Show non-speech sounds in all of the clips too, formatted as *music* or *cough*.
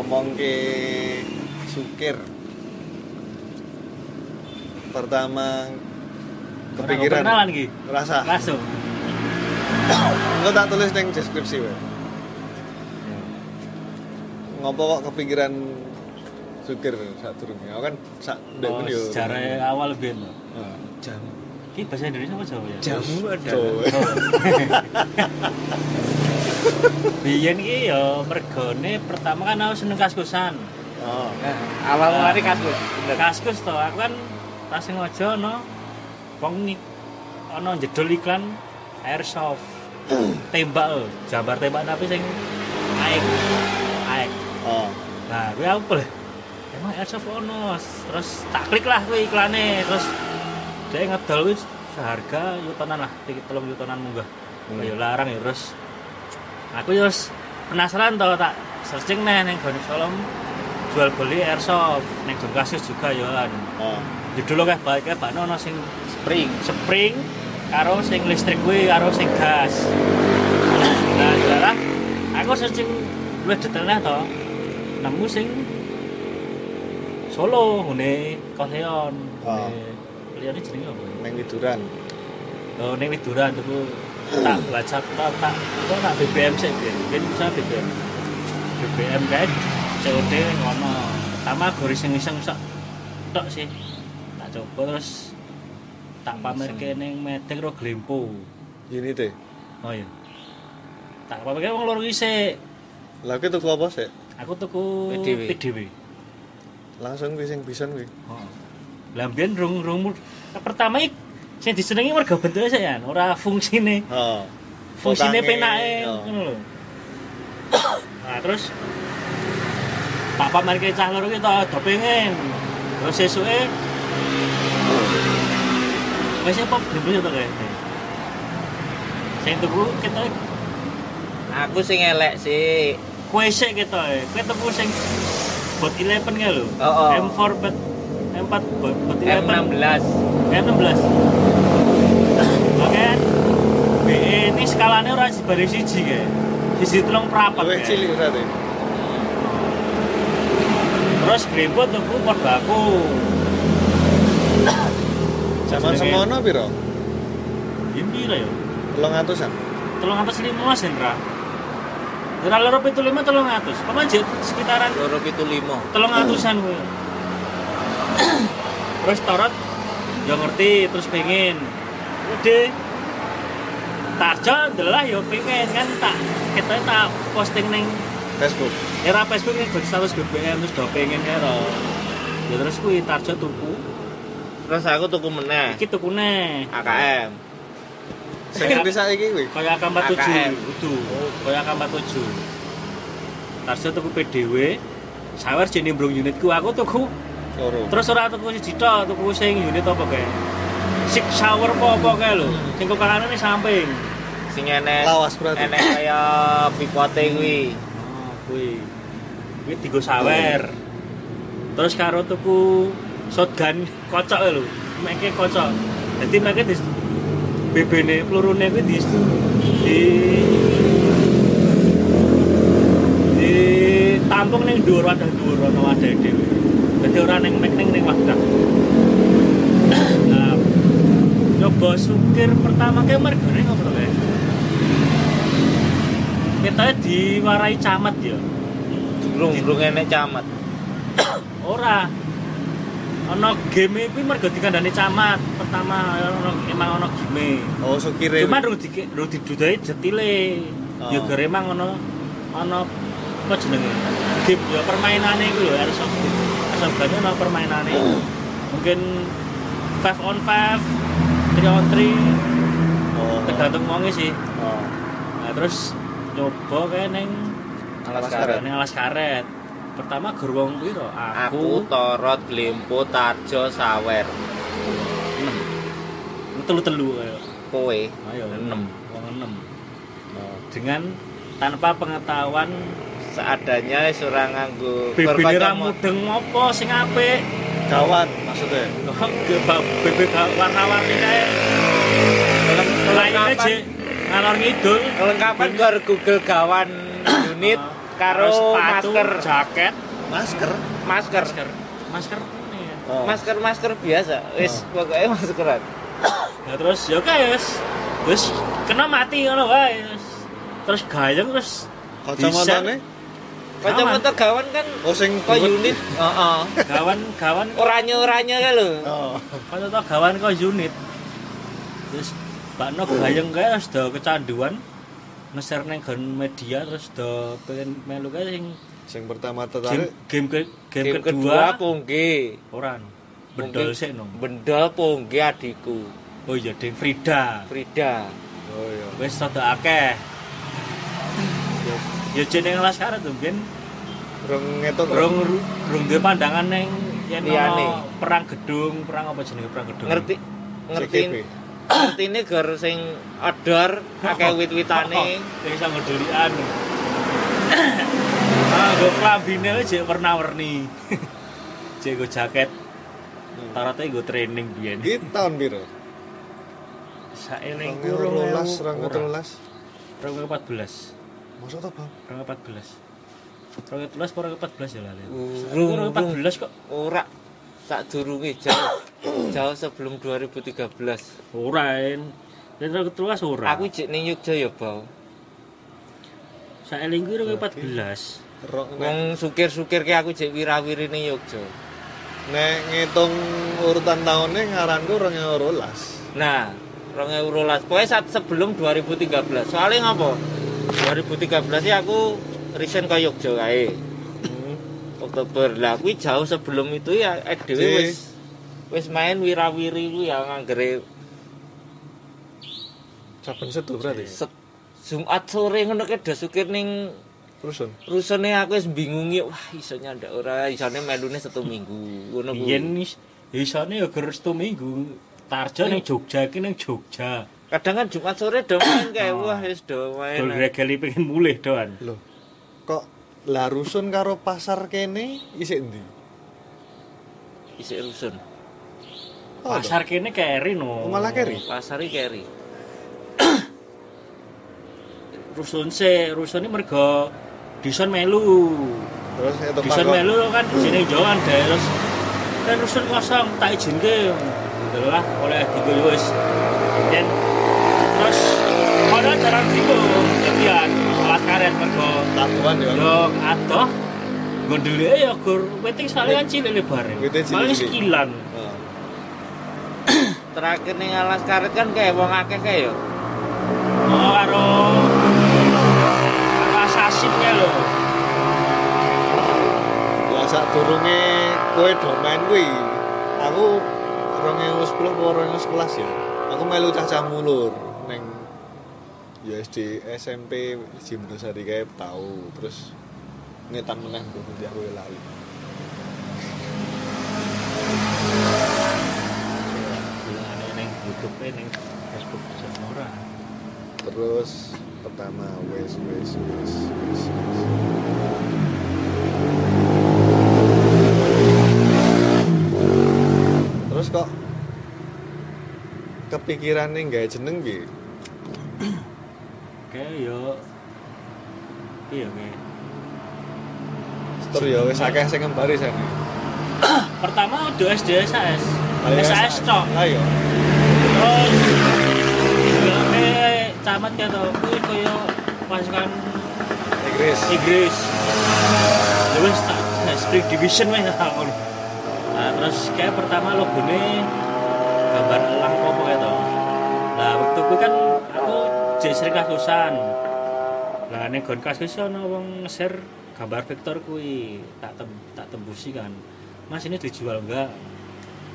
ngomong ke sukir pertama kepikiran kenalan iki. rasa Langsung. Engko tak tulis ning deskripsi wae. Ngopo kok kepikiran sukir saat durunge? Aku kan sak ndek Oh, yo. sejarah awal ben. Heeh. Jam. Iki bahasa Indonesia apa Jawa ya? Jamu ada. *laughs* Biyen iki ya mergone pertama kan aku seneng kaskusan. Oh. Nah, awal mulane kaskus. Bener. Kaskus to, aku kan pas ngojo ono wong ni- ono jedol iklan airsoft. *clears throat* tembak lho, gambar tembak tapi sing aek. Aek. Oh. Nah, kuwi aku boleh. Emang airsoft ono. Terus tak klik lah kuwi iklane, terus dia ngedol seharga yutonan lah, tiket telung yutonan munggah. Hmm. Ya larang ya terus. Aku ya wis penasaran to tak searching nih ning Gone Solom jual beli airsoft ning Kasus juga ya kan. Oh. Judul kayak baik kayak bakno ono sing Spring. spring karo sing listrik kuwi karo sing gas. Nah, sekarang aku searching luwih detailnya to. Nemu sing Solo ngene Koseon. Ah. Liyane jenenge apa? ya? Neng widuran. Oh, ning liburan tuku tak baca tak tak kok tak BBM sih. Biyen bisa BBM. BBM kae COD ngono. Pertama gori sing iseng sak tok sih. Tak coba terus tak pamerke ning Medeng ro Glempo. Ini teh. Oh iya. Tak pamerke wong loro isik. Ki tuku apa sih? Aku tuku PDW. PDW. Langsung kuwi sing pisan kuwi. Oh. Lah mbiyen rung rung pertama iki sing disenengi mergo bentuke sik ya, ora fungsine. Oh. fungsine penake ngono lho. Nah, terus Pak Pamer ke cah loro ki to do pengen. Terus sesuke Wes apa beli to kae. Sing tuku kita Aku sing elek sih. kue sik kita e. Kowe tuku sing bot 11 kae lho. Oh, oh. M4 bot M4 bot bot 11. M16. M16. Ini skalanya ora sebari siji kae. Siji telung prapat. Luwih kae. cilik berarti. Terus grempot tuku padha aku. Zaman semono piro? Ini lah ya. 300-an. 315 Hendra. Ora loro 75 300. Apa jet sekitaran Loro pitu limo. 300-an kuwi. Terus torot ya ngerti terus pengen. Udah Tarjo adalah ya pengen kan tak kita tak posting neng Facebook. era Facebook yang berstatus BBM terus do pengen karo. Ya terus kuwi Tarjo tuku. Terus aku tuku meneh. Iki tukune AKM. Sing ngerti saiki kuwi. kaya AK47 AKM. kudu. Kaya AK47. Tarjo tuku PDW. Sawer jeneng brung unitku aku tuku Loro. Terus ora tuku siji tok, tuku sing unit apa kae? Six shower apa apa kae lho. Sing samping. Sing enek Lawas berarti. enek kaya pipote kuwi. Oh, kuwi. Kuwi digo sawer. Terus karo tuku shotgun kocok lho. Meke kocok. Dadi meke di BB-ne pelurune kuwi di di di tampung ning dhuwur wadah dhuwur ana wadah dhewe. Dadi ora ning mek ning ning wadah. Nah, nyoba sukir pertama kayak mergane ngopo to Kita diwarai camat ya. Durung durung enek camat. Ora. Ana game kuwi mergo dikandani camat. Pertama ono emang ono game. Oh, sukire. Cuman rung di rung didudai jetile. Oh. Ya gara emang ono ono apa jenenge? Game ya permainane iku lho airsoft. Airsoft kan ono permainane. Mungkin 5 on 5, 3 on 3, Oh. tergantung wonge sih. Oh. Nah, terus nyoba kayak neng Alas karet. neng alas karet. Pertama gerwong piro? Aku Aku Torot, Glimpo, Tarjo, Sawer. 6. Telu-telu kayak. Kowe Ayo, Enam. Wong 6. Oh. Dengan tanpa pengetahuan seadanya ora nganggo korban ra mudeng apa sing apik. Gawat maksudnya. BB ga- warna-warni kae. Lainnya Kelengkapan je ngalor ngidul. kelengkapan gue harus Google gawan unit *coughs* karo masker jaket, Masker. masker masker. Masker ya. Oh. masker masker biasa wis Oh. pokoknya maskeran *coughs* Ya terus ya guys. Terus kena mati ngono wae. Terus, gayeng terus Kacamatane kacamata gawan kan oh sing kok unit *laughs* heeh gawan-gawan oranye oranye kan lho Oh. Kaya tau gawan kok unit. Terus bakno gayeng kae wis do kecanduan nge-share ning gon media terus do pengen melu kae sing Sing pertama game tertarik game, ke, game, game kedua kedua pungge ora no. Bedol Mungkin- sik no. bendol pungge adikku Oh iya Ding Frida. Frida oh iya Wis rada akeh. Ya jeneng karet tuh ben rong ngetok rung rung duwe pandangan ning yen perang gedung, perang apa jenenge perang gedung. ngerti ngerti CGP. Ngerti ini gar sing odor akeh wit-witane Sing iso ngedulian. Ah, gue klambine aja warna-warni. Cek *laughs* gue jaket. Tarate gue training biyen. Iki tahun piro? Saelingku Rong rolas, rong rolas. 2014. Masa to, Bang? 2014. 2014 apa 2014 ya lali. Urung, 2014 kok. ora tak durunge jauh *coughs* jauh sebelum 2013 Ora en. Dan 2013 ora. aku jek ning Yogya ya bau saelingku 2014. Rong nek, wong sukir-sukir ke aku jek wirawiri ning Yogya. Nek ngitung urutan tahunnya ngaranku rong rolas. nah 2012 pokoknya saat sebelum 2013 soalnya ngapa? 2013 sih aku resign ke Yogya kae Oktober lah kuwi jauh sebelum itu ya ek dhewe Si. wis wis main wirawiri ku ya nganggere Saben setu berarti. set Jumat sore ngono ke do sukir ning Rusun. rusune aku wis bingungi wah iso nyandak ora isone melune satu minggu ngono kuwi. Biyen wis isane ya ger setu minggu. Tarjo ning Jogja iki ning Jogja. kadang kan Jumat sore do main kae *coughs* wah wis do main gregeli pengen mulih doan. Loh. Kok lah rusun karo pasar kene isik ndi? isik rusun Oh, Pasar kene keri no. Malah keri? pasari keri *clears throat* Rusun se, rusun ini mergo dison melu. Terus itu takon. melu kan di sini *clears throat* jauhan deh terus kan rusun kosong tak izin ke adalah oleh gitu wis dan terus ada jarang gitu kemudian karet mergo tatuan ya. yo adoh. Gondole ya gur weting sekali kan cilik cilik-cilik. paling sekilan. Terakhir ning alas karet kan kayak wong akeh kae ya? Oh karo karo assassin ya lho. Lah sak durunge kowe do main kuwi, aku 2010 apa 2011 ya. Aku melu cacah mulur ya SD SMP Jim Dosari kae tau terus ngetan meneh mbok aku ya lali. YouTube e ning Facebook ora Terus pertama wes wes wes wes. wes. Terus kok kepikiran nih nggak jeneng gitu? Kayak yo iya kayak Terus ya wes akeh sing ngembari sane. *coughs* pertama udah SD SAS SAS tok Ayo. terus eh camat ya tau. Kuwi koyo pasukan Inggris. Inggris. Ya wis tak spring division wis tak ngono nah terus kayak pertama logone gambar elang apa kayak tau nah waktu itu kan aku jadi sering kasusan nah ning gon kasus ana wong nge-share gambar vektor kuwi tak tem tak tembusi kan mas ini dijual enggak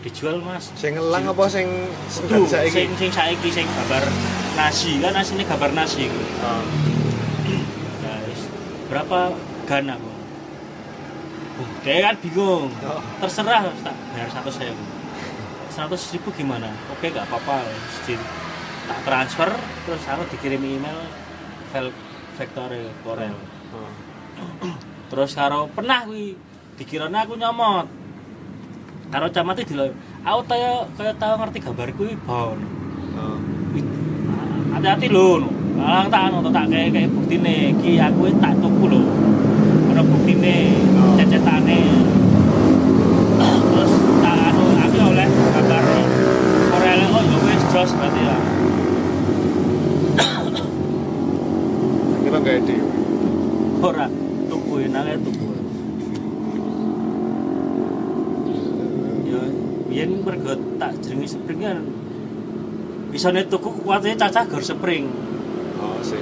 dijual mas Sing ngelang apa sing Duh, saiki? sing sing saiki sing gambar nasi kan asine gambar nasi iku. Oh. Guys, berapa gan aku? Uh, dia kan bingung. Oh. Terserah tak bayar satu sewu. Seratus ribu gimana? Oke gak apa-apa. Tak transfer terus aku dikirim email file vektor Corel. Oh. Terus karo pernah kuwi dikiranya aku nyomot. Karo camat itu dilo, aku kaya kaya tau ngerti gambar kuwi bon. Oh. hati-hati lho. Alang tak anu tak kayak kayak bukti nih ki aku tak tuku lho ono buktine Oh. cecetane terus tak anu aku ya oleh gambar ora elek oh ya wis jos berarti ya Gak ide. ora tuku enake tuku ya biyen mergo tak jenenge spring kan isone tuku kuwatnya cacah gor spring Oh, sih.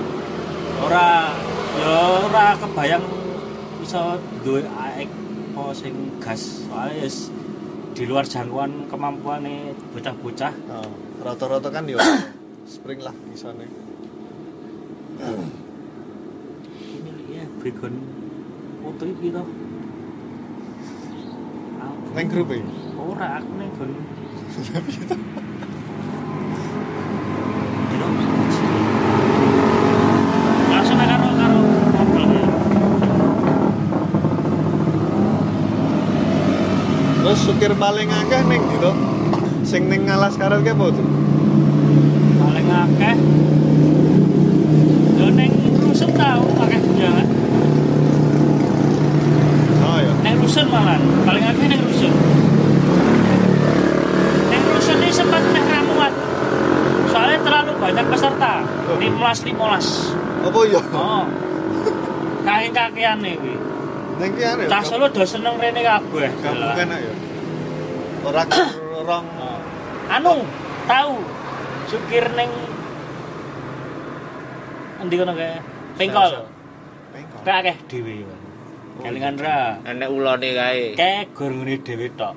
ora ya ora kebayang iso duwe AX apa sing gas soalnya di luar jangkauan kemampuane bocah-bocah Oh, rata-rata kan yo *coughs* spring lah isone. *coughs* ya Brigon foto iki to Neng grup e. ora aku ning gon. Langsung ae karo karo Terus supir paling akeh ning gitu. Sing ning ngalas karet apa tuh? paling akeh. Yo ning rusun tau akeh jangan Oh ya. ning rusun malah. Paling akeh ning rusun. Ning rusun ini sempat meh ramuan. Soalnya terlalu banyak peserta. Oh. 15 15 Apa ya? oh. Kakek kakean nih wi. Neng ki cah solo udah seneng rene kabeh. Enak ya. Ora rong Oh. anu tahu supir ning endi kono kae? Pengkol. Pengkol. akeh dhewe kelingan ra Enek ulone kae. kae gur ngene dhewe tok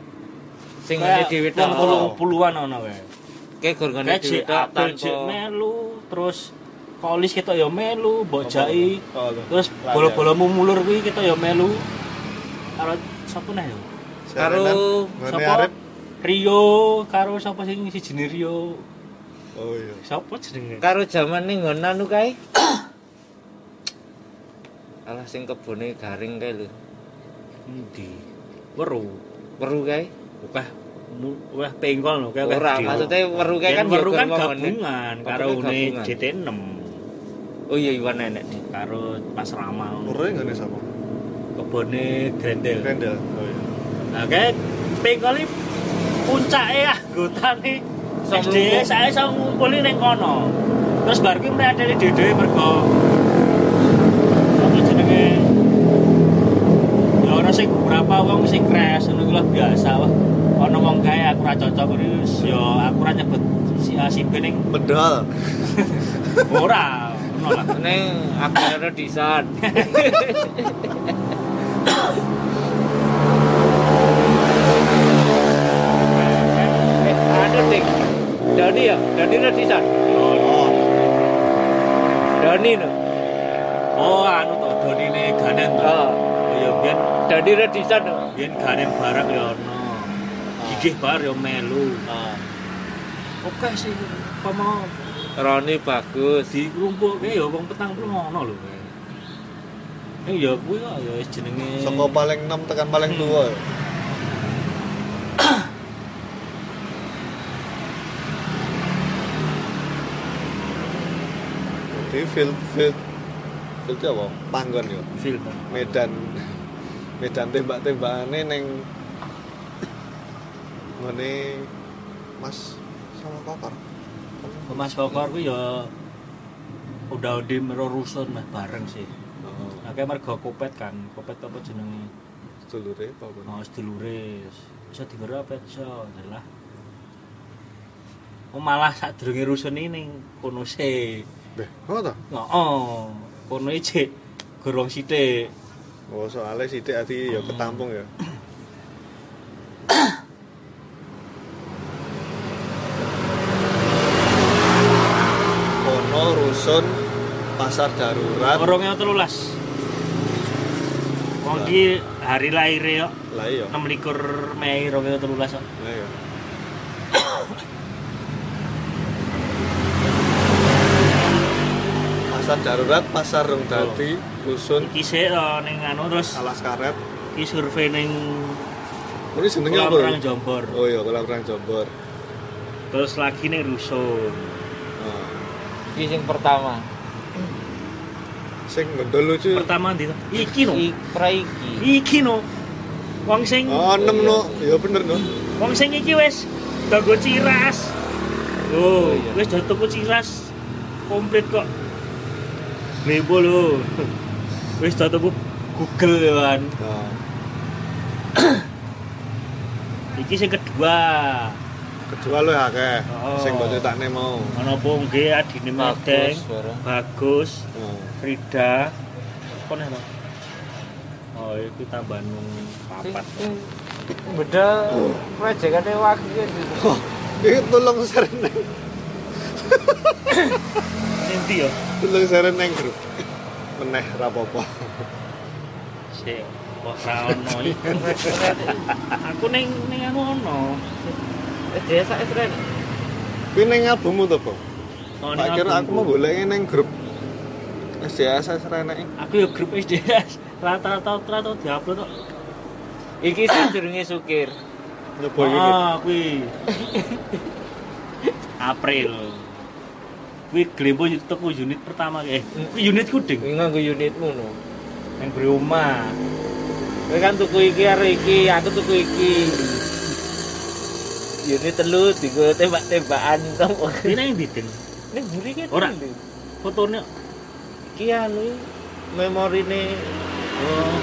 Sing ngene dhewe tok. puluhan ono kae Kae gur ngene dhewe tok tanpa melu terus polis kita ya melu bojai Oh, lho. terus bola-bolamu mulur kuwi kita ya melu karo sapa nah ya Karo sapa. Rio karo sapa sing siji Rio Oh iya. sapa jenenge karo jaman ning nggon anu kae. *coughs* Alah sing kebone garing kae lho. Endi? Weru. Weru kae. Mu- wah pengkol lho kayak Ora, maksudnya weru kae kan weru ya kan gur ngomongin. gabungan karo une gabungan. JT6 Oh iya Iwan enek nih. karo Mas Rama Loro ngene sapa? kebone Grendel. Grendel. Oh iya. Nah, pengkol puncake anggotane Iso SD saya iso ngumpuli ning kono. Terus bar kuwi mrene dhewe mergo apa jenenge ya ora sing beberapa wong sing crash ngono kuwi lah biasa wah. Ono wong kae aku ora cocok kuwi ya aku ora nyebut si A si B ning Pedal. *laughs* ora ngono lah. Ning akhirnya disan. Ada ding. Dani ya, Dani udah disan. Oh. Dani no. Oh, anu to donine ganen to. Oh, Ya biyen Dani udah disan no. biyen ganen barang ya ono. Gigih bar ya melu. Oke sih, apa mau Roni bagus. di kayak ya wong petang puluh ngono lho. Eh ya kuwi kok ya wis jenenge Saka paling 6 tekan paling Hmm. tua. ya. *coughs* Jadi field field field itu apa? Panggon ya. film. Medan medan tembak-tembakane ning ngene Mas sama kokor. Mas Kokor kuwi ya udah di rusun meh bareng sih. Oh, kayak mergo kopet kan, kopet apa jenenge? sedulure apa. Oh, sedulure. Bisa diwero apa iso, lah. Oh malah sak durunge rusun ini ning kono sih. Beh, oh ta? Heeh. Kono iki gorong sithik. Oh, soalnya sithik ati ya ketampung ya. Kono rusun pasar darurat. Orangnya telulas. Wong iki hari lahir yo Lah iya. 26 Mei 2013 kok. Lah iya. Pasar darurat, pasar rong dadi, rusun Iki sik to ning anu terus alas karet. iki survei ning Ini jenenge kolam apa? renang Jombor. Oh iya, kolam renang Jombor. Terus lagi ning rusun. Oh. Ini yang pertama. Sing gondol lucu. pertama ndi iki no I, pra iki. iki no wong sing Oh, enam no. Ya bener no. wong sing iki wis dago ciras oh iya. wis tuku ciras komplit kok Nebo lho wis do tuku Google ya kan iki sing kedua Kedua lu akeh. Oh. Sing mbok cetakne mau. ana apa nggih adine Medeng Bagus, Oh. Frida kon ya oh iki tambah nung papat Beda projectane wakil gitu. Iki tulung serene. *coughs* endi ya Tulung serene grup. Meneh rapopo. sik ora ono iki aku ning ning anu ono Desa Esren. Kuwi ning albummu to, Bang? Oh, Tak kira aku mau goleknya ning grup SDSS rene. aku ya grup SDS rata-rata rata diupload kok Iki sih jenenge Sukir. Nyoba iki. ah kuwi April kuwi glembo tuku unit pertama. Eh kuwi unit kuding? Kuwi nganggo unitmu no. yang beri omah. Kowe kan tuku iki karo iki, aku tuku iki. Unit telu digo tembak-tembakan to. ini yang bikin Ning juri ki Ora. fotonya Iki anu memorine oh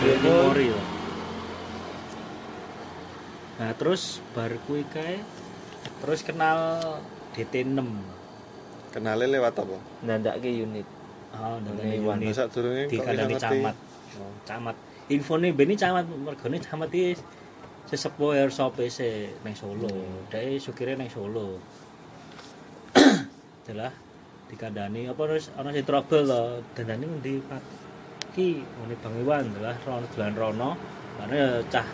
memori. ya. Nah terus bar kuwi kae terus kenal DT6 Kenale lewat apa? nandake unit. oh Iwan. unit. Masa durunge di ngerti? camat. Oh, camat. Infone beni camat mergone camat iki sesepuh airshop se nang Solo. Dhek sukire nang Solo. *coughs* Jelah dikandani apa terus ana sing trouble to? Dandani ngendi Pak? Iki ngene Bang Iwan jelah rono dolan rono karena ya cah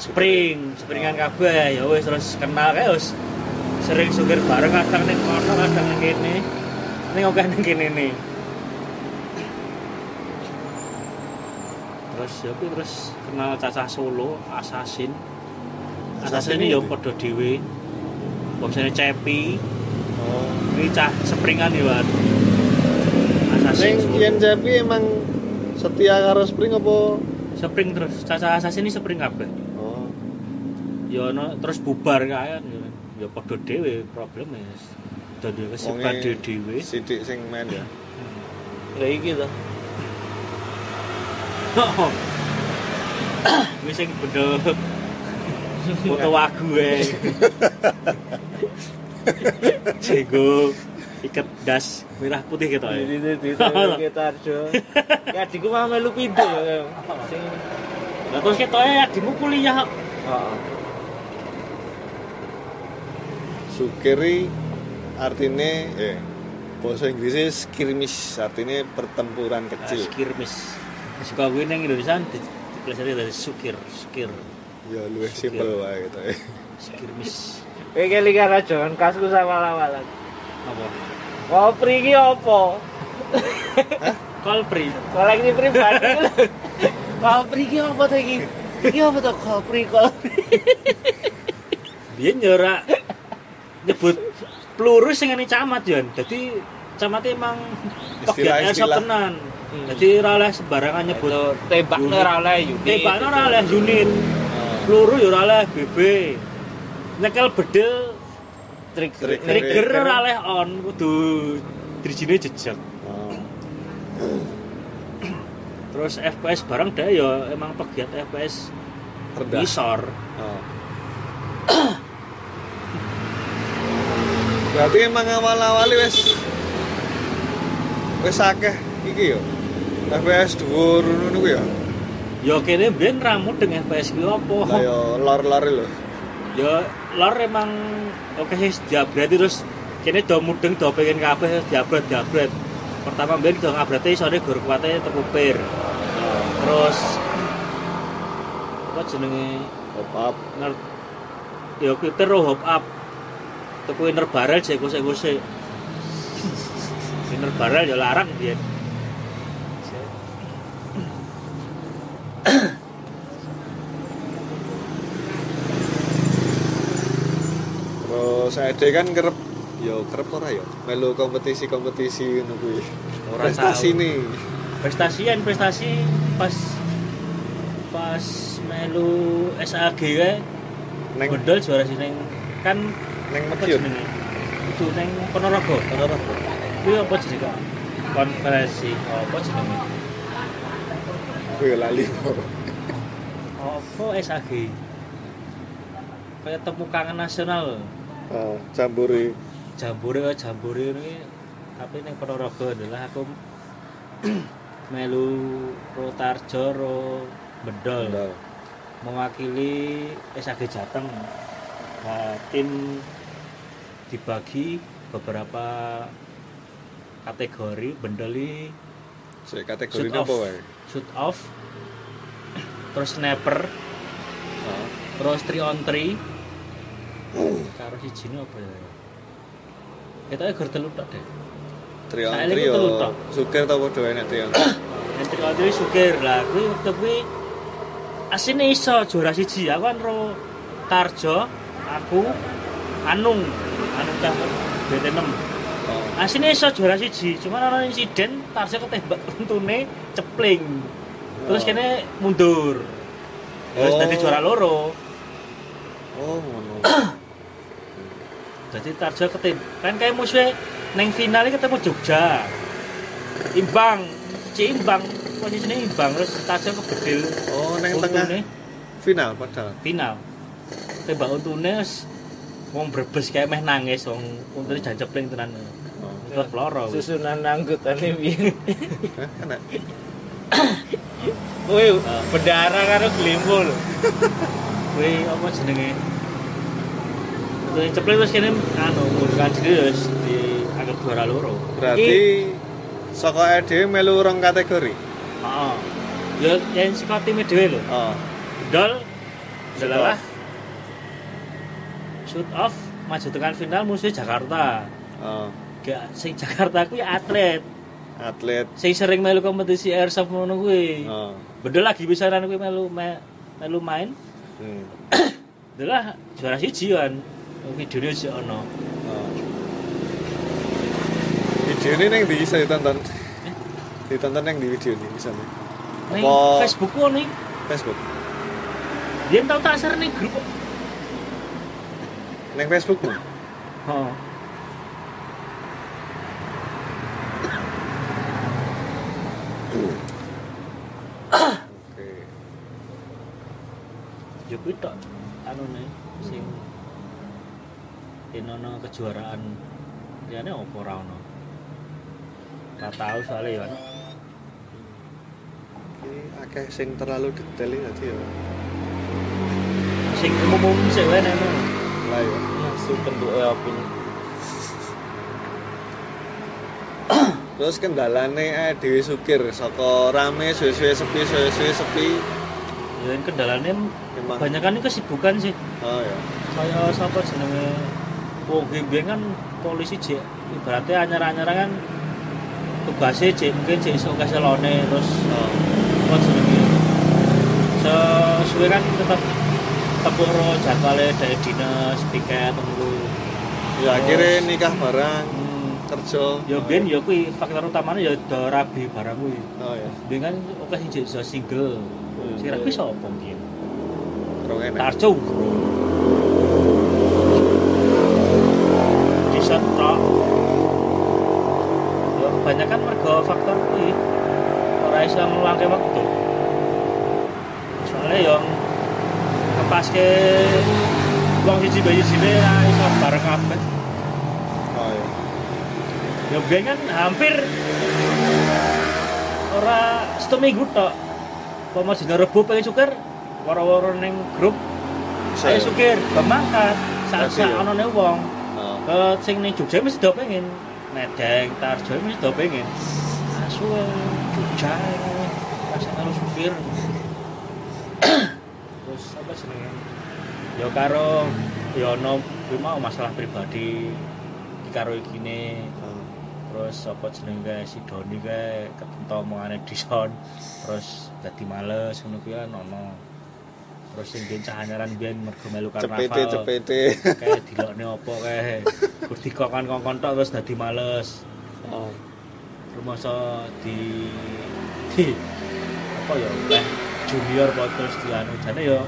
spring springan kabeh. Ya wis terus kenal kae wis sering sukir bareng kadang ning kono kadang ning kene. Ning akeh ning kene nih terus ya kuwi terus kenal cacah Solo Assassin. Assassin ini ya padha dhewe. Bongsane Cepi. Oh. ini cah springan ya Wan. Assassin Solo. yen Cepi emang setia karo Spring apa? spring terus. Cacah Assassin ini spring kabeh. Oh. ya ono terus bubar ya ya padha dhewe probleme dadi Wonge dhewe Sidik sing main ya. Lah iki to. Wis sing benda foto wagu e. Jego iket das merah putih gitu Ini ya. di sekitar jo. Ya adikku mau melu pindo ya. Lah terus ketoke adikmu kuliah heeh. Sukiri artinya eh bahasa Inggrisnya skirmish artinya pertempuran kecil. Skirmis. Suka gue nang Indonesia di dipelajari dari sukir, sukir, Ya luwih simpel wae gitu ya. skirmis. Kowe kali karo Jon kasku sama-sama. Apa? Kopri iki apa? Kolpri. Koleksi pribadi. *laughs* Kopri iki apa to iki? Iki apa to kopri kopri? Dia nyora nyebut peluru sing ngene camat ya. Dadi camat emang bagian airsoft tenan. Hmm. Jadi ora oleh sembarangan nyebut tembakne ora oleh unit. Tembakno ora oleh unit. Oh. Peluru ya ora oleh BB. Nyekel bedil Trigger. Trigger. trigger ora oleh on kudu drijine jejak. Oh. Terus FPS barang deh ya emang pegiat FPS Rendah. isor. Oh. Berarti emang awal-awal wis wis akeh iki yo. FPS dhuwur ngono niku ya. Ya kene mbiyen ramu dengan FPS ki Lah opo? yo lor-lor lho. Ya lor emang oke sih diabrati terus kene do mudeng do pengen kabeh diabrat diabrat. Pertama mbiyen do ngabrate isore gur kuwate tekupir. Terus apa jenenge Pop up. ner ya kuwi terus hop up. Tuku inner barrel jek kusik-kusik. inner barrel ya larang biyen. Terus saya kan kerep yo kerep ora yo melu kompetisi-kompetisi ngono kuwi. ora prestasi nih prestasi kan prestasi pas pas melu SAG kae neng juara sih neng kan neng Madiun jenenge? Itu neng Ponorogo Ponorogo. Kuwi apa jenenge konferensi apa jenenge? Gue lali apa SAG kayak temu kangen nasional. Oh, jambore. Jambore jambore ini. Tapi neng Ponorogo adalah aku *clears throat* melu Rotarjo ro Bedol. Ndal. mewakili SAG Jateng. Nah, tim dibagi beberapa kategori bendeli Sik kategori shoot off. shoot off. Terus sniper oh. terus 3 on 3 karo siji ini apa ya? Kita gur telu tok deh. Trion Saiki trio telu tok. Sugir tau padha enek Trion *coughs* yang 3 on 3 sukir lah kuwi waktu kuwi asine iso juara siji. Aku kan ro Tarjo aku Anung Anung cah BT6 oh. asine iso juara siji cuman ana insiden Tarjo ketembak *laughs* untune cepling. Terus kene mundur. Terus Oh. dadi juara loro. Oh ngono. Jadi Tarjo ketim kan kayak musuhnya neng final ini ketemu Jogja. Imbang. Si imbang. Posisinya imbang terus Tarjo kebedil oh neng untune. tengah final padahal. Final. Tembak untune wong brebes kayak meh nangis wong untune jan cepling tenan terus peloro Susunan anggotane piye? Enak *coughs* Wih, bendara karo glimpul. kuwi apa jenenge untune cepling terus kene anu mundurkan diri terus dianggap juara loro berarti saka ED melu rong kategori Heeh. Ya yang saka tim dhewe lho. oh Dol Shoot adalah off. Shoot off maju tekan final musuh Jakarta. oh Gak sing Jakarta kuwi atlet. atlet Sing sering melu kompetisi airsoft ngono kuwi. oh Bedol lagi pisanan kuwi melu me- melu main. hmm. *coughs* Adalah juara siji kan. Videonya sih ono. oh. video ini neng di bisa ditonton ditonton yang di video ini bisa nih Apa- Facebook ku ning Facebook dia tau tak share ning grup. Neng Facebookmu oke Ya kuwi tok anu nih sing inono kejuaraan liyane apa ora ono. Ora tau soalnya ya. akeh sing terlalu detail tadi ya Sing umum-umum sik wae. Lah ya. Langsung bentuke opini. *coughs* terus kendalane eh Dewi Sukir saka rame suwe-suwe sepi suwe-suwe sepi. Ya yang kendalane memang kebanyakan ini kesibukan sih. oh ya Kayak sapa jenenge? Wong Gembeng kan polisi jek ibaratnya anyar-anyar kan tugasnya jek mungkin jek iso keselone terus oh. jenenge? Sesuai kan tetap tepuk ro jadwalnya dari dinas piket tunggu. Ya akhirnya nikah bareng hmm. kerja. Ya ben ya kuwi faktor utamanya ya do rabi barang kuwi. Oh ya ben kan oke sing jadi single. Sing rabi sapa mungkin rong enak tarjo tok. Ya kebanyakan mergo faktor kuwi. Ora iso ngeluangke waktu. Soalnya yang ngepaske uang siji bayi sini ya iso bareng kabeh. Oh ya ya ben kan hampir ora seminggu tok. Pama dina rebo pengen suker waro-waro ning grup. Saya sukir pemangkat saat saat ya? ana wong. Oh. Ke sing ning Jogja mesti do pengen Medeng, Tarjo mesti do pengen asu eh, Jogja. Rasa karo supir terus apa jenenge? Ya karo ya ono mau masalah pribadi iki karo ikine oh. terus apa jenenge kae si Doni kae ketento omongane dison. Terus dadi males ngono kuwi kan ono. Terus sing ben cahanyaran biyen mergo melu karnaval cepete cepete. Kayak dilokne apa kae? Gus dikokon kongkon tok terus dadi males. Oh. Rumasa di di apa ya junior apa terus dianu jane ya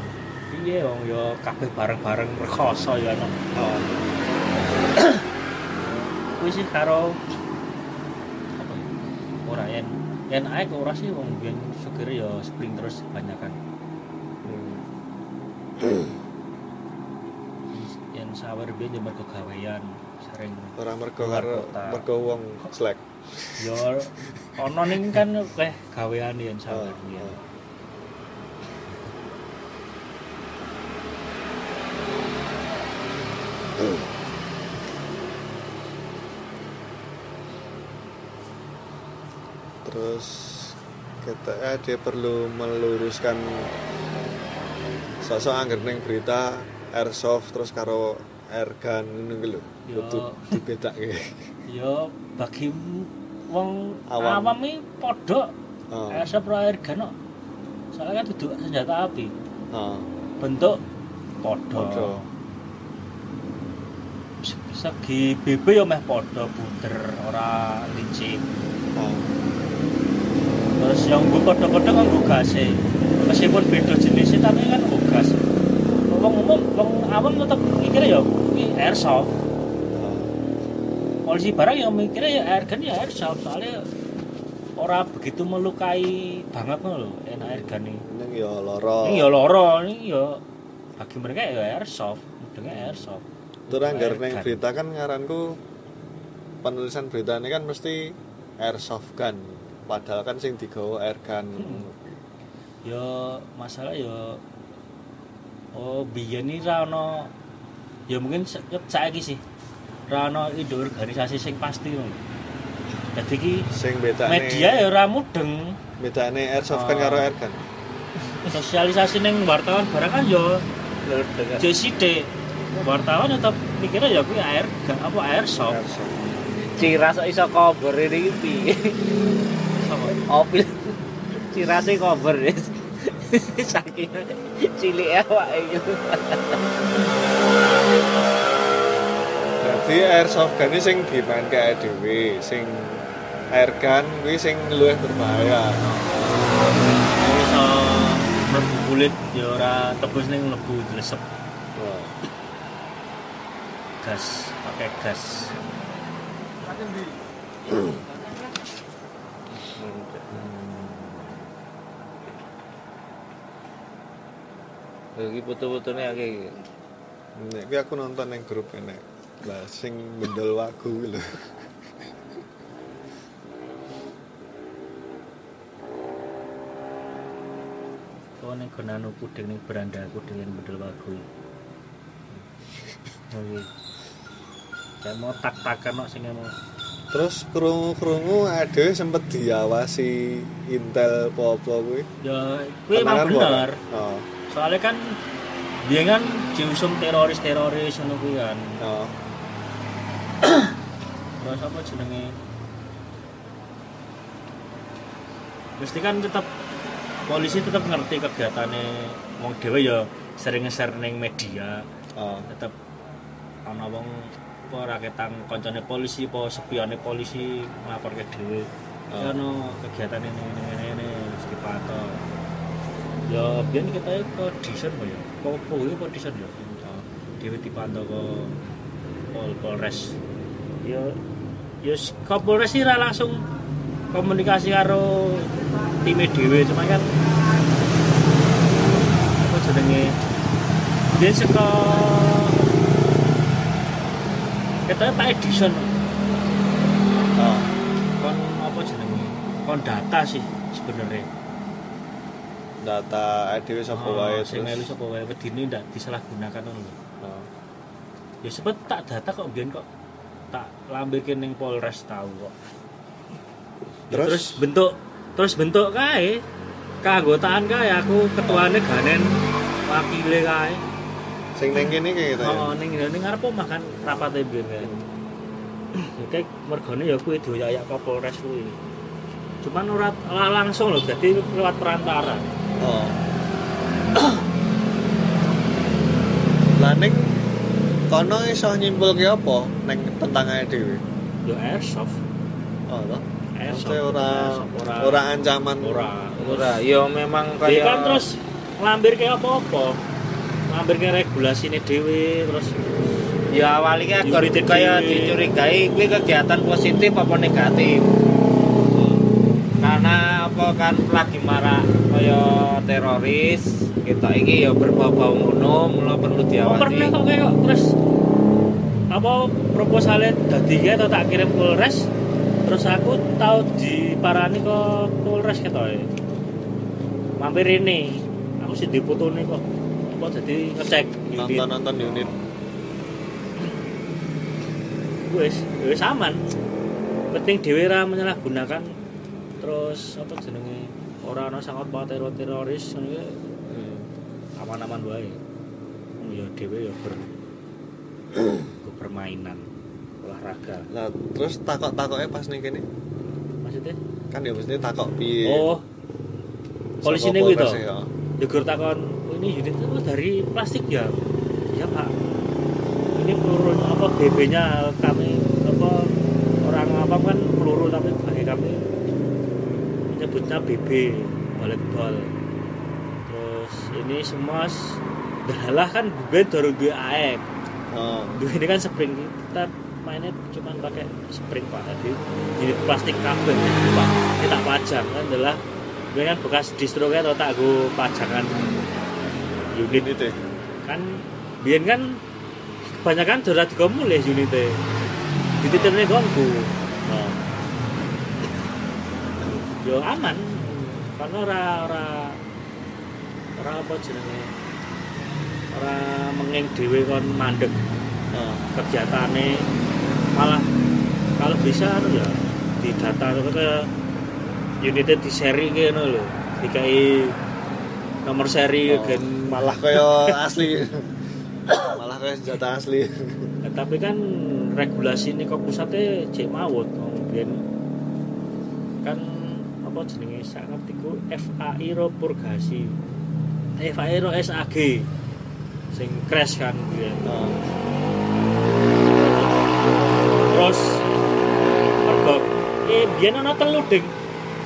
piye wong ya kabeh bareng-bareng rekoso ya no. Oh. Kuwi sih karo apa ya? Ora yen yen ae kok ora sih wong biyen supir ya spring terus banyakan. Hmm. Yen sawer biyen ya mergo gawean sering Ora mergo karo mergo wong slack. ya ono ning kan kayak gawean yen Oh, sawer biyen. oh. Terus kita eh, dia perlu meluruskan sosok angger ning berita airsoft terus karo airgun ngono ku lho. Kudu dibedake. Ya bagi wong Awam. awam iki padha Oh. airsoft ro airgun. Soalnya kan duduk senjata api. Oh. Bentuk padha. Padha. Segi BB ya meh padha bunder ora licin. Oh. Terus yang gue padha-padha kan gue gase. Meskipun beda jenisnya tapi kan gue gas. Wong umum, wong awam tetep mikirnya ya kuwi airsoft. Polisi barang yang mikirnya ya airgun ya airsoft soalnya ora begitu melukai banget loh enak airgun ini Ning ya lara. ini ya loro ini ya bagi mereka ya airsoft dengan airsoft anggar Airgun. ning berita kan ngaranku penulisan berita ini kan mesti airsoft gun. Padahal kan sing digawa airgun. Hmm. ya masalah ya oh biyen ini rano ya mungkin sa- saiki sih rano itu organisasi sing pasti loh jadi ki Sing bedane media ya ora mudeng bedane airsoft gun Oh. karo airgun. sosialisasi neng wartawan barang kan yo JCD wartawan tetap mikirnya ya kuwi air ga- apa airsoft Airsoft. Ciras iso cover ini piye? *laughs* Opil cirase cover wis. Saking cilik awake gitu. Berarti airsoft gun ini sing dimainke dhewe, sing airgun kuwi sing luwih berbahaya. Yang iso mlebu kulit ya ora tebus ning mlebu dilesep Oh. gas pakai gas *clears throat* Iki foto-fotone akeh iki. Nek kuwi aku nonton ning grup ini. Lah sing mendol wagu kuwi lho. oh ning gonanu puding ning beranda puding yang bedel wagu iya Kayak mau tak-takan kok sing mau Terus krungu-krungu ada sempet diawasi Intel apa-apa kuwi. ya kuwi emang bener Oh. Soalnya kan dia kan diusung teroris teroris ngono kuwi kan Oh. terus apa jenenge mesti kan tetap polisi tetap ngerti kegiatannya wong dhewe ya sering nge-share ning media Oh. tetap ana wong apa raketan koncone polisi apa sepione polisi nglapor ke dhewe Oh. ya ono kegiatan ini ini ini ini harus dipantau ya biar kita ke desain ya kok ya? Ke desain ya? Dhewe dipantau ke pol polres. Ya ya s- ke polres sih langsung komunikasi karo time dhewe cuma kan apa jenenge? Dia saka kita Pak Edison. Oh. kon apa jenenge? Kon data sih sebenarnya Data dhewe sapa wae Oh, melu terus. sapa wae wedine ndak disalahgunakan ngono lho. Oh. ya sebet tak data kok biyen kok tak lambirke ning Polres tahu kok Ya, Terus? terus bentuk terus bentuk kae keanggotaan kae aku ketuane ganen wakile kae Sing ning kene kayak gitu ya. oh ning ning ngarep omah kan rapate biyen kae ya kayak mergone ya kuwi dioyak ke Polres kuwi cuman ora ora langsung loh jadi lewat perantara Oh. Lah ning kono iso nyimpulke apa ning tentang dhewe? ya airsoft Oh, toh. Airsoft. Ora ora ora ancaman. ora ora yo memang dia kayak kan terus nglampir kayak apa-apa nglampir kayak regulasi ini dewe terus ya awalnya Unit kayak dicurigai kuwi kegiatan positif apa negatif karena apa kan lagi marak kaya teroris kita iki ya berbau-bau ngono mula perlu oh, diawasi pernah kok kayak kok terus apa proposalnya dadi atau tak kirim Polres terus aku tahu di parani ke Polres gitu ya mampir ini aku sih dipoto nih kok apa jadi ngecek unit. Nonton-nonton unit. wis wis aman penting dhewe ra menyalahgunakan terus apa jenenge? Ora ana sangat bawa teror teroris ngono ki Hmm. aman-aman wae. Wong ya dhewe ya *clears throat* ber permainan olahraga. Lah terus takok-takoknya pas ning kene? Maksudnya? Kan ya mesti takok piye. oh. Polisi ini gitu ya. Degur takon "Oh, ini unit itu dari plastik ya? Ya pak. Ini peluru apa BB nya kami apa orang apa kan peluru tapi bagi kami menyebutnya BB balik bal terus ini semua dalah kan gue dorong dua AM Oh. dua ini kan spring kita mainnya cuma pakai spring pak. Jadi unit plastik kabel pak. Kita pajang kan. Adalah gue kan bekas distro kan atau tak gue pajangan unit. Unit e. kan biar kan kebanyakan sudah digomul ya unitnya di titiknya gongku Oh. Yo aman karena ora ora ora apa jenenge ora mengeng dhewe kon mandek Oh. kegiatannya malah kalau bisa anu ya di data ke unitnya di seri kayak anu loh dikai nomor seri Oh, gen malah kaya asli. *coughs* malah kaya senjata asli. Eh, tapi kan regulasi ini kok pusatnya cek mawut kan apa jenenge sak ngertiku FAI ro purgasi. FAI ro SAG sing crash kan biyen Oh. terus mergo eh biyen ana telu ding.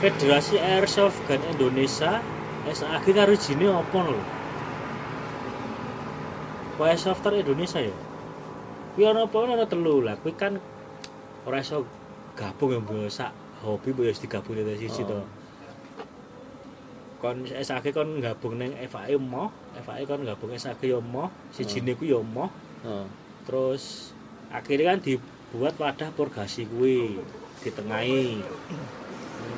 Federasi Airsoft Gun Indonesia SAG karo jine apa lho? Kok Airsoft Indonesia ya? Kuwi ana apa? Ana telu. Lah kuwi kan ora iso gabung ya mbok sak hobi mbok wis digabung dari siji to. Oh. kon SAG kon gabung ning FAI moh FAI kon gabung SAG yo moh sijine kuwi yo moh. Oh. terus akhirnya kan dibuat wadah purgasi kuwi ditengahi.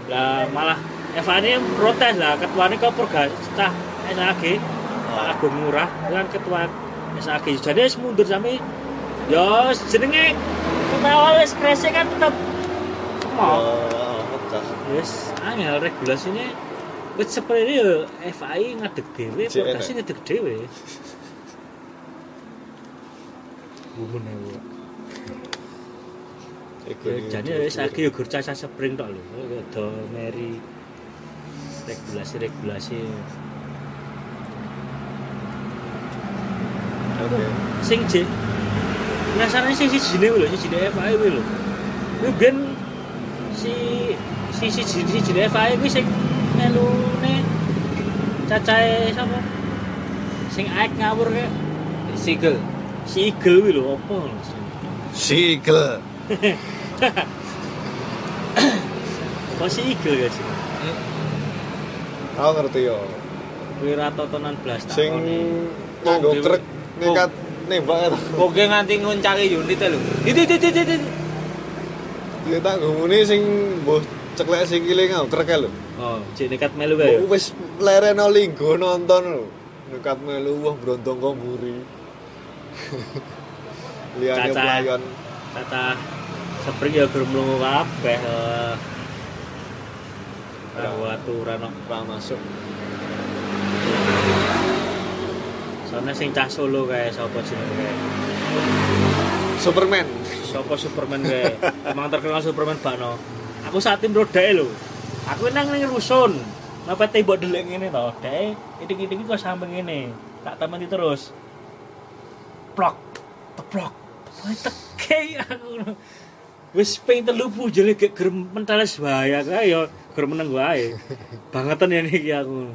Lah malah Eva ini protes lah ketuanya kok purgasi cah SAG Pak Agung Murah kan ketua SAG jadi wis mundur sampai ya jenenge awal wis krese kan tetep mau Oh. Yes, angel regulasinya wis seperti ini ya FAI ngadeg dhewe, purgasi enak. ngadeg dhewe. Bumun ya, Ya, Jadi jujur. ya saiki yo gur caca spring tok lho. Do meri regulasi-regulasi Oke. sing j nyasarane sing sijine lho, sijine FAI kuwi lho. Kuwi ben si si si si sijine FAI kuwi sing melune cacahe sapa? Sing aek ngawur kayak sigel si Eagle kuwi lho, apa? Sigel. Kok si Eagle *coughs* ya sih? Aku ngerti yo. Kuwi ra totonan blas Sing takone. nganggo krek nekat nembak itu. Oke nganti nguncaki unit lho. Itu itu itu Ya tak ngomongin sing mbah ceklek sikile nganggo krek lho. Oh, cek nekat melu kae. Mbok Wis lereno linggo nonton lho. Nekat melu wah brontong komburi. Liane *laughs* Caca. pelayan. Kata spring ya gur mlungu kabeh. eh. Ora aturan kok. Ora masuk. Soalnya sing cah Solo kae sapa jenenge kae. Superman. Sapa Superman kae. Emang terkenal Superman bakno. Aku saat tim rodae lho. Aku nang ning rusun. Ngapa tembok delek ngene to? Dek, itik-itik kok sampe ngene. Tak temeni terus. Plok. Teplok. Wah, teke aku. wis ping telu pujul gek gerem menteles bahaya kae ya gerem meneng wae. Bangetan ya niki aku.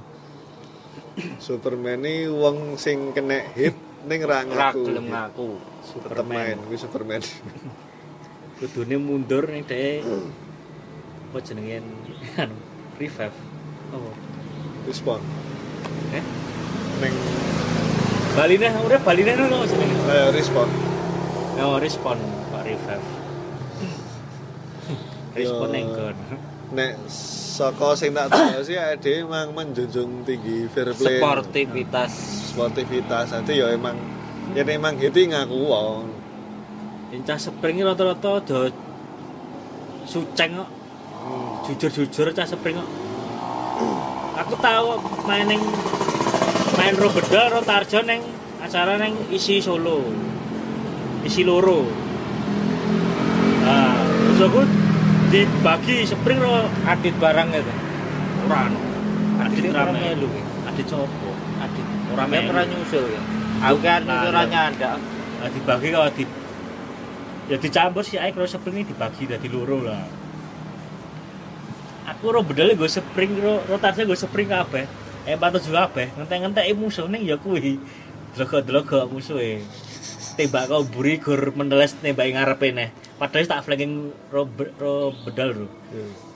Superman ini wong sing kena hit ning ra ngaku. gelem ngaku main kuwi Superman. *laughs* Kudune mundur ning dhek apa jenenge anu revive. Oh. Respon. Eh? Ning Baline ora baline ngono jenenge. eh, respon. Oh, respon Pak revive. respon ning kon. Nek saka sing tak tahu sih ade emang menjunjung tinggi fair play. sportivitas sportivitas nanti ya emang ya emang gitu ngaku wong Incah spring rata-rata do suceng kok. Jujur-jujur cah spring kok. Aku tahu main ning main ro bedal ro tarjo ning acara ning isi Solo. Isi loro. Nah, terus aku dibagi spring ro adit barang itu ora no. Adit rame. melu. Adit copo? adit Ora Dia melu. pernah nyusul ya aku kan Nah, nyusulannya ada Nah, dibagi kalau di ya dicampur sih ae kalau spring ini dibagi dadi loro lah. Aku ro bedale gue spring ro rotasnya gue spring kabeh. Eh patut juga kabeh. Ngentek-ngentek musuh ning ya kuwi. Delok-delok musuhe. Tembak kau buri gur mendeles nembak ngarepe neh. Padahal tak flanking ro, ro bedal ro.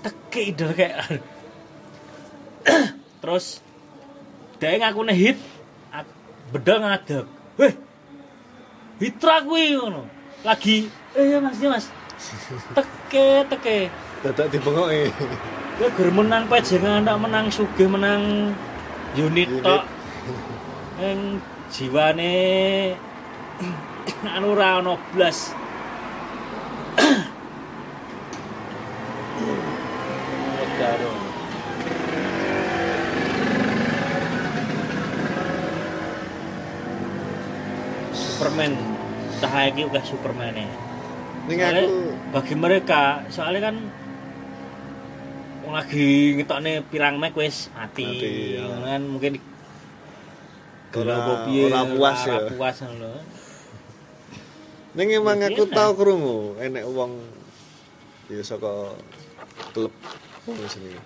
Teke idol kayak *clears throat* Terus dia ngaku hit ak- bedal ngadeg. Weh, Hitra kuwi ngono. Lagi eh ya Mas, ya Mas. *laughs* Teke teke. dadak dibengoki Kowe gur menang pejengan ndak menang sugih menang unit Unit. tok. Ing jiwane *clears throat* anu ora ono blas. Superman. Cahaya iki uga Superman ning Soalnya aku bagi mereka soalnya kan lagi ngetokne pirang mek wis mati, Mati, ya. Kan mungkin Ora- ora puas ora ya. puas lho. Ning emang Ya, aku iya. tau krungu enek wong ya saka klub wong jenenge.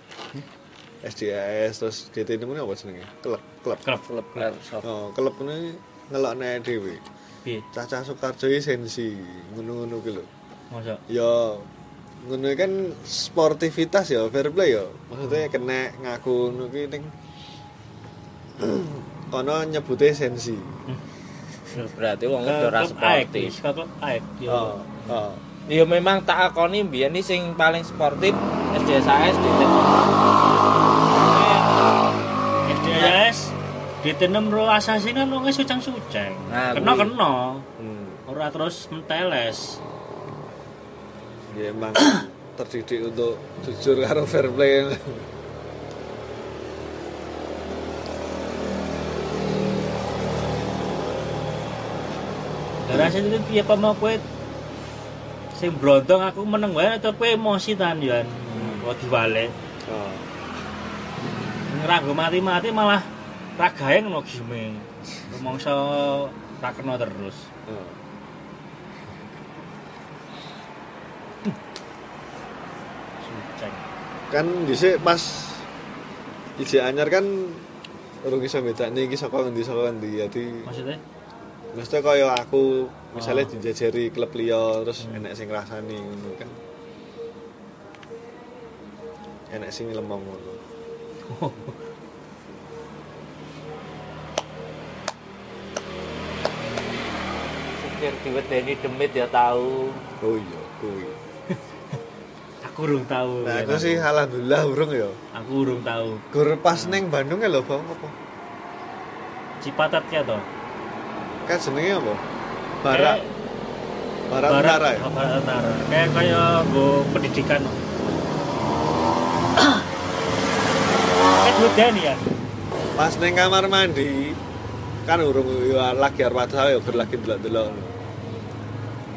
SDAS terus GT ini apa jenenge? Klub klub. Klub klub airsoft oh klub ini ngelokne dhewe. Piye? Caca Sukarjo iki sensi ngono-ngono ki lho. Masa ya ngono kan sportivitas ya fair play ya. Maksudnya kena ngaku ngono ki ning *clears throat* kono nyebute sensi *laughs* berarti wong ora sportif. Klub yo. Oh oh. Ya memang tak akoni mbiyen iki sing paling sportif SDSAS di SDS di tenem ro asasi kan wong suceng-suceng Nah, kena kena. Hmm. ora terus menteles. Ya emang *coughs* terdidik untuk jujur karo fair play Rasane itu piye apa mau kowe sing brontong aku meneng wae atau kowe emosi tan yan. Kok diwalek. oh. Mati-mati malah ragae ngono gime. Rumangsa ra kena terus. oh. Kan dhisik pas iji anyar kan urung iso bedakne iki saka ngendi saka ngendi jadi Maksudnya? Mesti kaya aku misalnya Oh. dijajari klub liya terus Hmm. enek sing ngrasani ngono kan enek sing lemong ngono supir diwedeni demit ya tahu oh iya kuwi Aku urung tahu. nah aku sih alhamdulillah urung ya Aku urung tahu. gur pas ning Bandung ya lho bang apa Cipatat ya toh. Kan jenenge apa barak Kayak- barak utara ya Barat Utara. Kayak *coughs* kayak go pendidikan. Duit Dani ya. pas ning kamar mandi kan urung ya lagi arep maca ya lagi delok-delok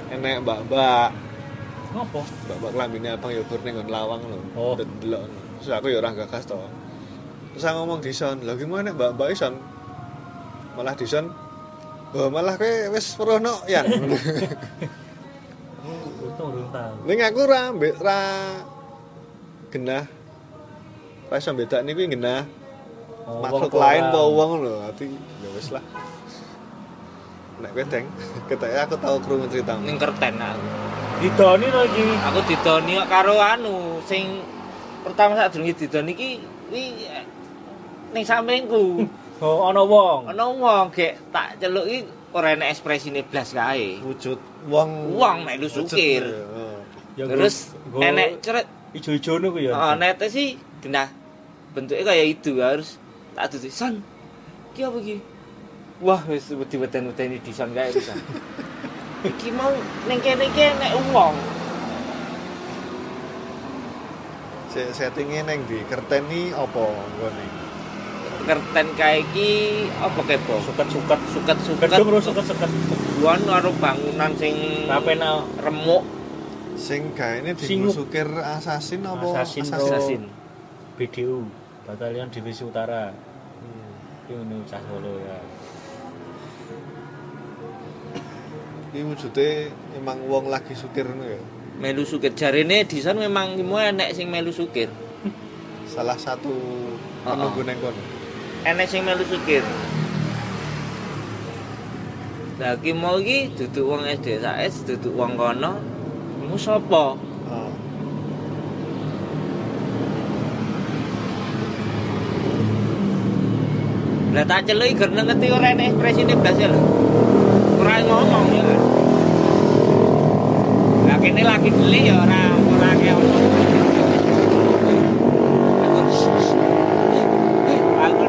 enek mbak-mbak Ngopo? mbak-mbak klambine abang ya ning lawang lho Oh. delok terus aku ya ora gagas to terus aku ngomong dison lha gimana mbak-mbak ison malah dison Oh, malah kowe wis perono yan. *laughs* Untung urung tahu. Ning aku ra mbek ra genah. Ra iso bedakne kuwi genah Oh, makhluk lain apa wong lho. Dadi ya wis lah. Nek kowe deng, *laughs* ketake aku tau krungu ceritamu. ning kerten aku. Didoni to iki. Aku didoni kok karo anu sing pertama saat durunge didoni iki kuwi ning sampingku. *laughs* Oh, ana wong. Ana wong gek tak celuk iki ora enek ekspresine blas kae. Wujud wong Wong melu sukir. heeh. Ya, Terus nggo- nggo enek ceret ijo-ijono ku ya. Oh, nete sih genah. Bentuknya kayak itu harus tak tutup. San, ki apa ki? Wah, wis wedi-wedeni di san kae pisan. *laughs* Iki mau ning kene iki nek wong. Se- settingnya neng di kerten ni apa nggone? Kerten kae iki apa kepo? Suket-suket. Suket-suket. Gedung lho suket-suket. Buan karo bangunan sing Rapena remuk Sing gaene Singup. dienggo sukir asasin apa Assassin, bro. assassin. BDU, Batalion Divisi Utara. Hmm. Iki ngono cah Solo ya. Iki wujude emang wong lagi sukir ngono ya. Melu sukir jarene di san memang mau enek sing melu sukir. Salah satu Oh, penunggu neng kono. Enek sing melu sukir. Lah ki mau iki duduk wong SD SAS, duduk wong kono. Mu sapa? Oh. Lah tak celuk gereng ngerti ora enek ekspresine blas ya lho. Ora ngomong ya kan. Lah kene lagi geli ya ora ora ngomong. Aku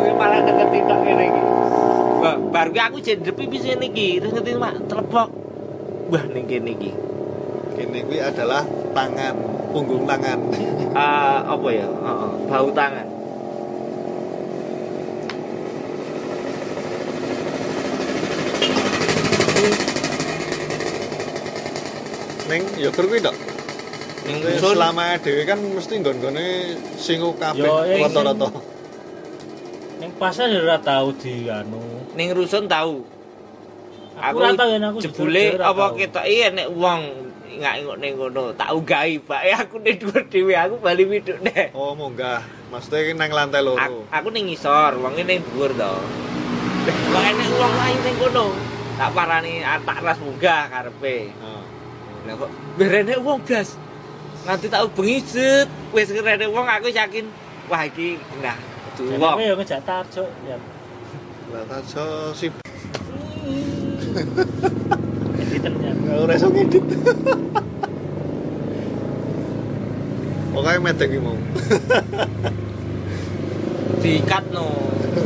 Kuwi malah ngerti tok kene iki. Kuwi aku jendepi bisa niki, terus ngerti mak telepok. Wah ning kene iki. Kene kuwi adalah tangan, punggung tangan. *laughs* Ah, apa ya? Heeh, bau tangan. Neng ya kuwi tok. Ning Kowe dusun Selama dhewe kan mesti singu kabeh Yo, ya, rata-rata. Pasar ya ora tau di anu. ning rusun tahu. Aku ora tau yen aku jebule apa tau. ketok iya nek wong ngak ngok ning ngono tak ugahi Pak ya aku ning dhuwur dhewe aku bali miduk nek Oh, munggah. Maksudnya nang lantai loro. aku, aku ning ngisor wonge ning dhuwur to kok enek wong lain ning kono tak parani ah, tak ras munggah karepe Oh. lah kok berene wong blas nanti tak ubengi set wis kerene wong aku yakin wah iki nah Wong aku ya ngejak tarjo ya. Lah tajo si Editen ya. ora iso ngedit. Pokoke medek iki mau. diikat no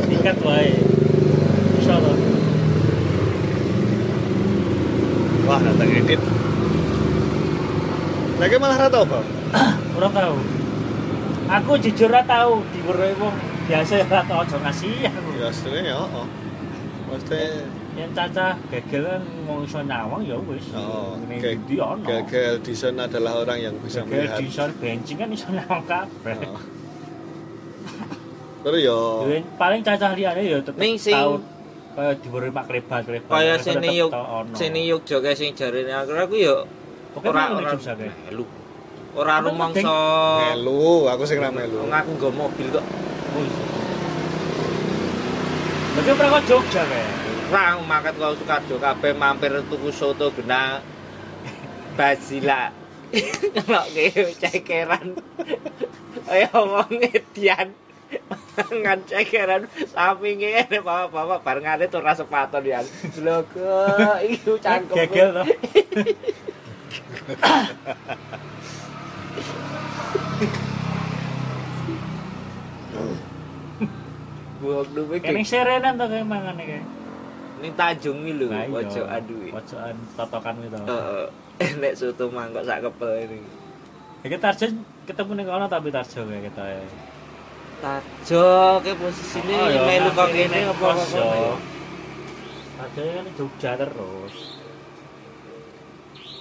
Tingkat wae. To. Wah, datang edit. Lagi malah ra tau, Bang. Ora tau. Aku jujur ora tau diweruhi wong biasa ora tau aja ngasih aku. Ya asline ya, oh. Maksudnya Yang caca kan mau iso nyawang ya wis. Oh, ndi ono. gagal desain adalah orang yang bisa Gegel melihat. di sor bensin kan iso nyawang kabeh. Oh. Terus ya paling cacah liyane ya tetep Ning sing- tau kaya diweruhi Pak Klebat-klebat. kaya Mereka sini yuk sini yuk joge sing jarene aku aku yo Oke, ora melu ora ora rumangsa melu, aku sing ra melu. Aku nggo mobil kok Oh iya. pernah ke Jogja kayak? Rang, makan kau suka Jogja, kabeh mampir tuku soto guna basila. Kalau kayak cekeran, ayo ngomong Edian. Mangan cekeran sampinge ini bapak-bapak bareng ada tuh rasa patah dia. Loko, iku cangkem. Gegel to. *laughs* buang duwe Kayak ning serenan toh kayak mangan kayak. ning Tanjung iki lho Nah, iya. pojokan duwe Pojokan totokan itu. heeh enek *laughs* soto mangkok sak kepel ini kita tarjo ketemu ning kono tapi tarjo kayak kita. ya. Tajo ke posisine Oh, melu kok ngakhiri kene ning apa apa. Tarjo kan Jogja terus.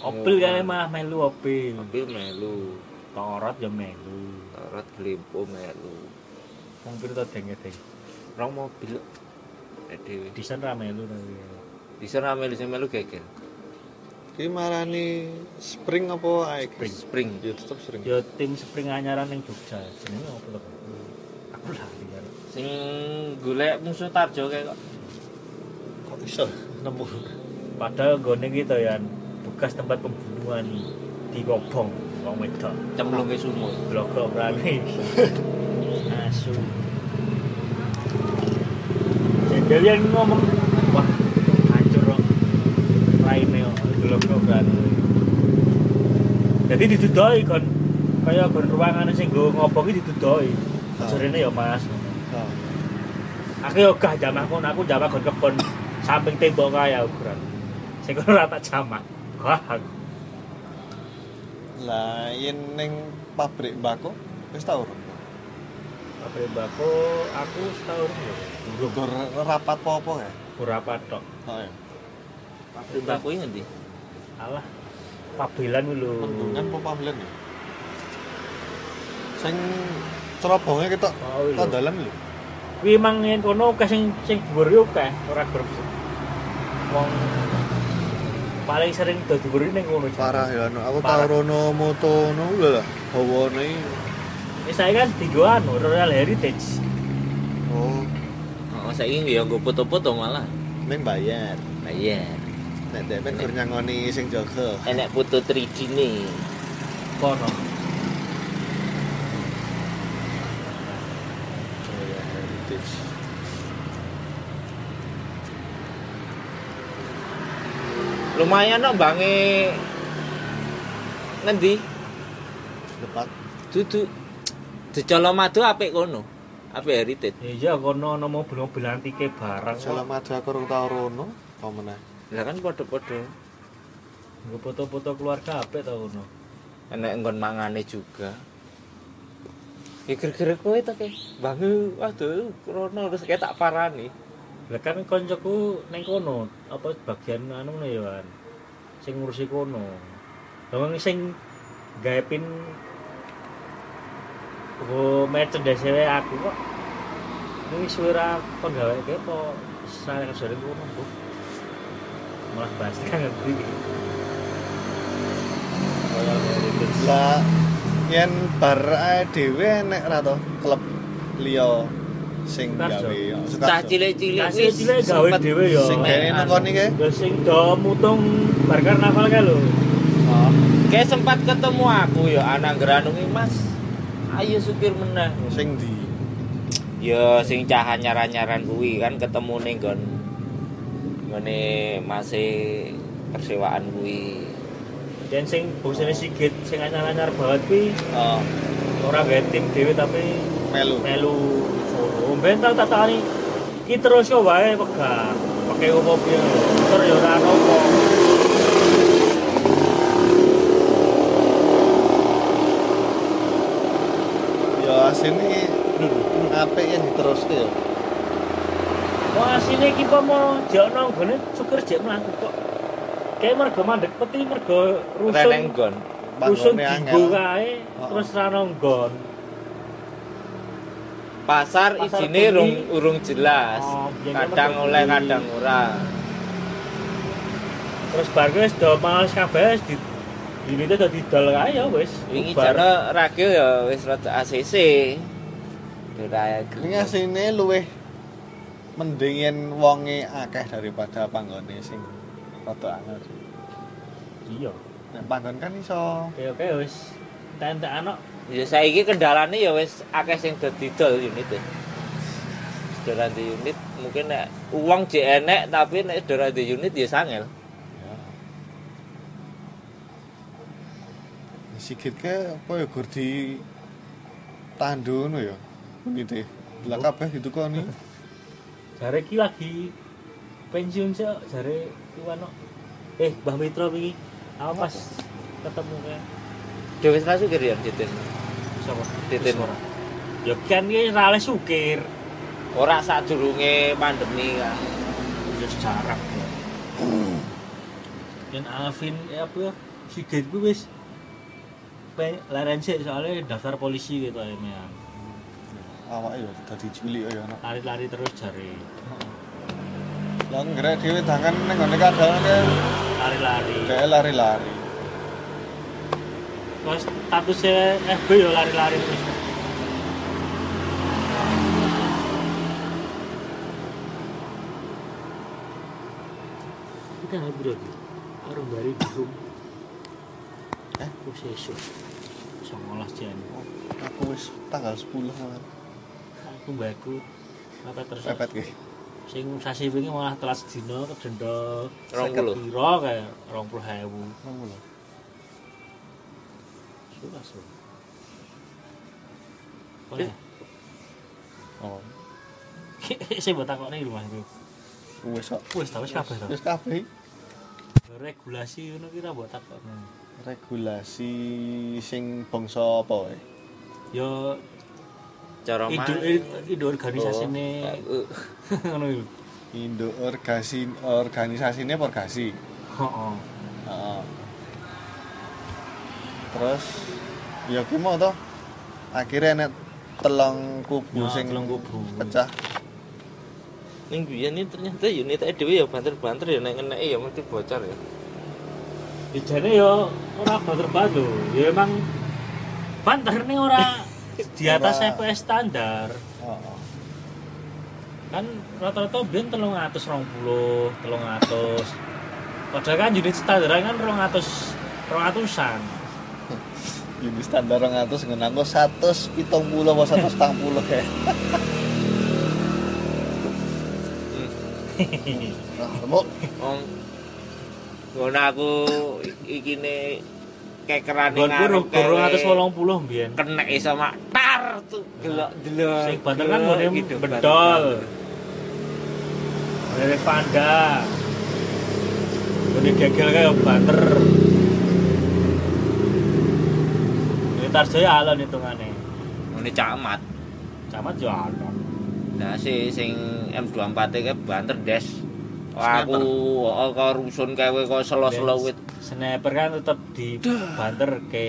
Opil Yo, kan mah melu opil. mobil melu Torot ya melu. torot glimpo melu Wong piro to deng-deng. Rong mobil dhewe Desain ra melu bisa ra melu sing melu geger Ki marani spring apa ae? Spring. Spring. Ya tetep spring. Ya tim spring anyaran ning Jogja. Jenenge apa to? Aku lali kan. Sing golek musuh tarjo kayak kok. Kok iso nemu? Padahal gone gitu ya bekas tempat pembunuhan di Kobong, wong wedok. Cemplunge sumur. Blogok berani. *laughs* Asu. Jadi yang ngomong, wah hancur kok. Raine kok, blogok berani. Jadi didudoi kon kaya kon ruangan sing nggo ngopo ki didudoi. Ya Mas. Oh. Aku yo gah jamah kon, aku jamah kon kebon samping tembok kaya ukuran. Sing kono ora tak jamah. Wah, Lah yen ning pabrik mbako wis tau pabrik bako aku setahun Gur rapat apa-apa ya? ora patok. Oh ya. Pabrik baku ini ngendi? Alah. Pabelan kuwi lho. Bendungan apa pablen ya? Sing cerobonge ketok Oh, iya. tandalan lho. Kuwi mang yen kono akeh sing sing dhuwur yo akeh, ora grup. Wong paling sering do dhuwur ning kono. Jan. Parah ya anu. Aku tau rono moto no lho lah. Hawane Wis saya kan digo anu Royal Heritage. oh Saiki ya nggo foto-foto malah. ning bayar. Bayar. Nek dek gur nyangoni sing jaga. Enek foto 3D nih. Kono. Oh ya heritage. Lumayan no bange ngendi? Depat. Dudu di Colomadu apik kono. Apik heritage. Iya kono ana mobil-mobil antike barang. kok. Salam aja aku urung tau rono. Apa meneh? Lah kan padha-padha. Nggo foto-foto keluarga apik to kono. Enek nggon mangane juga. Ya kira-kira kowe to ke. Bange waduh krono terus kayak tak parani. Lah kan koncoku ning kono, apa bagian anu ya kan. Sing ngurusi kono. Wong sing gawe pin Oh, merchandise wae aku kok. Ini suwe ra kon gawe ke apa sare kesare kono, Bu. Malah bahas kan ngerti. Lah yen bar ae dhewe nek ra to klub liya sing gawe ya, Cah cilik-cilik cilik gawe dhewe ya. Sing gawe nang kono iki. Ya sing do mutung bar karnaval kae lho. Oh. Kayak sempat ketemu aku ya anak geranungi Mas. Ayo supir meneh. Sing di Ya sing cah nyaran-nyaran kuwi kan ketemu ning nggon ngene masih persewaan kuwi. Dan sing bosane Sigit sing anyar-anyar banget kuwi oh, ora gawe tim dhewe tapi melu. melu solo. Ben tau tak takani ki terus yo wae pegah. Pakai opo piye. Motor yo ora apa. Ya asine apik yen diteruske ya. Wah asine iki apa mau jek ono nggone cukur jek mlaku kok. Kayak mergo mandek peti mergo rusun. Nggon. Rusun angel. kae terus ra ono nggon. Pasar Pasar Bumi. urung urung jelas. Oh, kadang oleh kadang ora. Terus bar wis do males kabeh di ini tuh dadi dol kae ya wis. Wingi Bubar. jane ragil ya wis rada ACC. Ora Ini asine luwih mending yen wonge akeh daripada panggone sing rada angel. Iya. Nek panggon kan iso Oke oke wis. Entek anak Ya saiki kendalane ya wis akeh sing dadi dol unit. e. Sudah di unit mungkin nek uang jek enek tapi nek sudah di unit ya sangel. Sigit ke apa ya gur di tandu ngono ya. Unite. Lah kabeh ditukoni. *laughs* jare ki lagi pensiun sih jare iwan eh Mbah Mitra wingi apa pas ketemu kae Dewe wis rasu kira ya Titin. sapa Titin. Wis ya kan ki ra sukir Ora sadurunge pandemi kan. ya sejarah dan Alvin ya apa ya Sigit kuwi wis pe laren sih soalnya daftar polisi gitu ya Meang. Awake ya dadi cilik ya lari-lari terus jare Lah ngrek dhewe tangan ning ngene kadang lari-lari. Kayak lari-lari. terus statusnya FB ya lari-lari terus. Kita berarti orang dari belum Eh? wis esuk 19 Jan Aku wis tanggal 10 malah. aku mbakku apa terus Pepet ki. sing sasi wingi malah telas dina kedenda Rong puluh. piro kayak 20.000 Ngono lho. suka suka Eh. Boleh. Oh. Saya buat takut nih rumah itu. Wis kok. Wes wis kabeh to. Wis kabeh. Regulasi ngono kira buat takut. Regulasi sing bangsa apa wae? Yo Cara ide mah. ide organisasi ini Oh, *laughs* ngono iku. Indo organisasi organisasine Porgasi. Heeh. Heeh. Terus ya ki mau to. Akhirnya nek telung kubu Ya, sing telung kubu. pecah. Ning biyen ini ternyata unit dhewe ya banter-banter ya nek ngeneki ya mesti bocor ya. Ijane yo ora banter-banter. Ya emang banter nih ora *laughs* di atas. EPS standar. Heeh. Kan rata-rata ben 320, 300. Padahal kan unit *laughs* standar kan 200 200-an. Ini standar 200 ngenanggo 170 apa 140 kayak. Nah, temu. Wong ngono aku iki ne kekerane ngarep 280 mbiyen. kena iso mak tar tuh delok delok. Sing banter kan ngene Gitu, bedol. Ngene Vanda. Ngene gegel kaya banter. Ini Tarjaya alon hitungane. Ngene camat. Camat yo alon. Nah si sing M24 iki banter des. Aku kok rusun kawe kok selo-selo wit. Sniper kan tetep di banter ke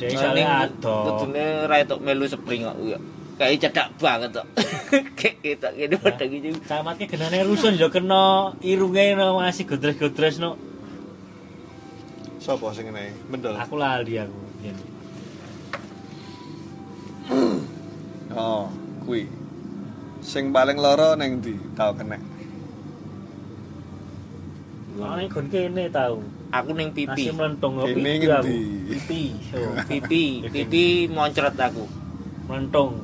Dia Nah, soalnya ado. Kudune ra etok melu spring kok ya. Kayak cedak banget kok. *laughs* Kayak kita kene padha iki. Camatnya genane rusun yo kena irunge no masih godres-godres no. Sopo sing ngene? Mendel. Aku lali aku. Yen. Oh, kuwi. Sing paling loro ning ndi? Tau kena. Soalnya kon kene tau. Aku ning pipi. Masih melentung yo Kene pipi aku. ngendi? Pipi. so. *laughs* Pipi, pipi moncret aku. Melentung.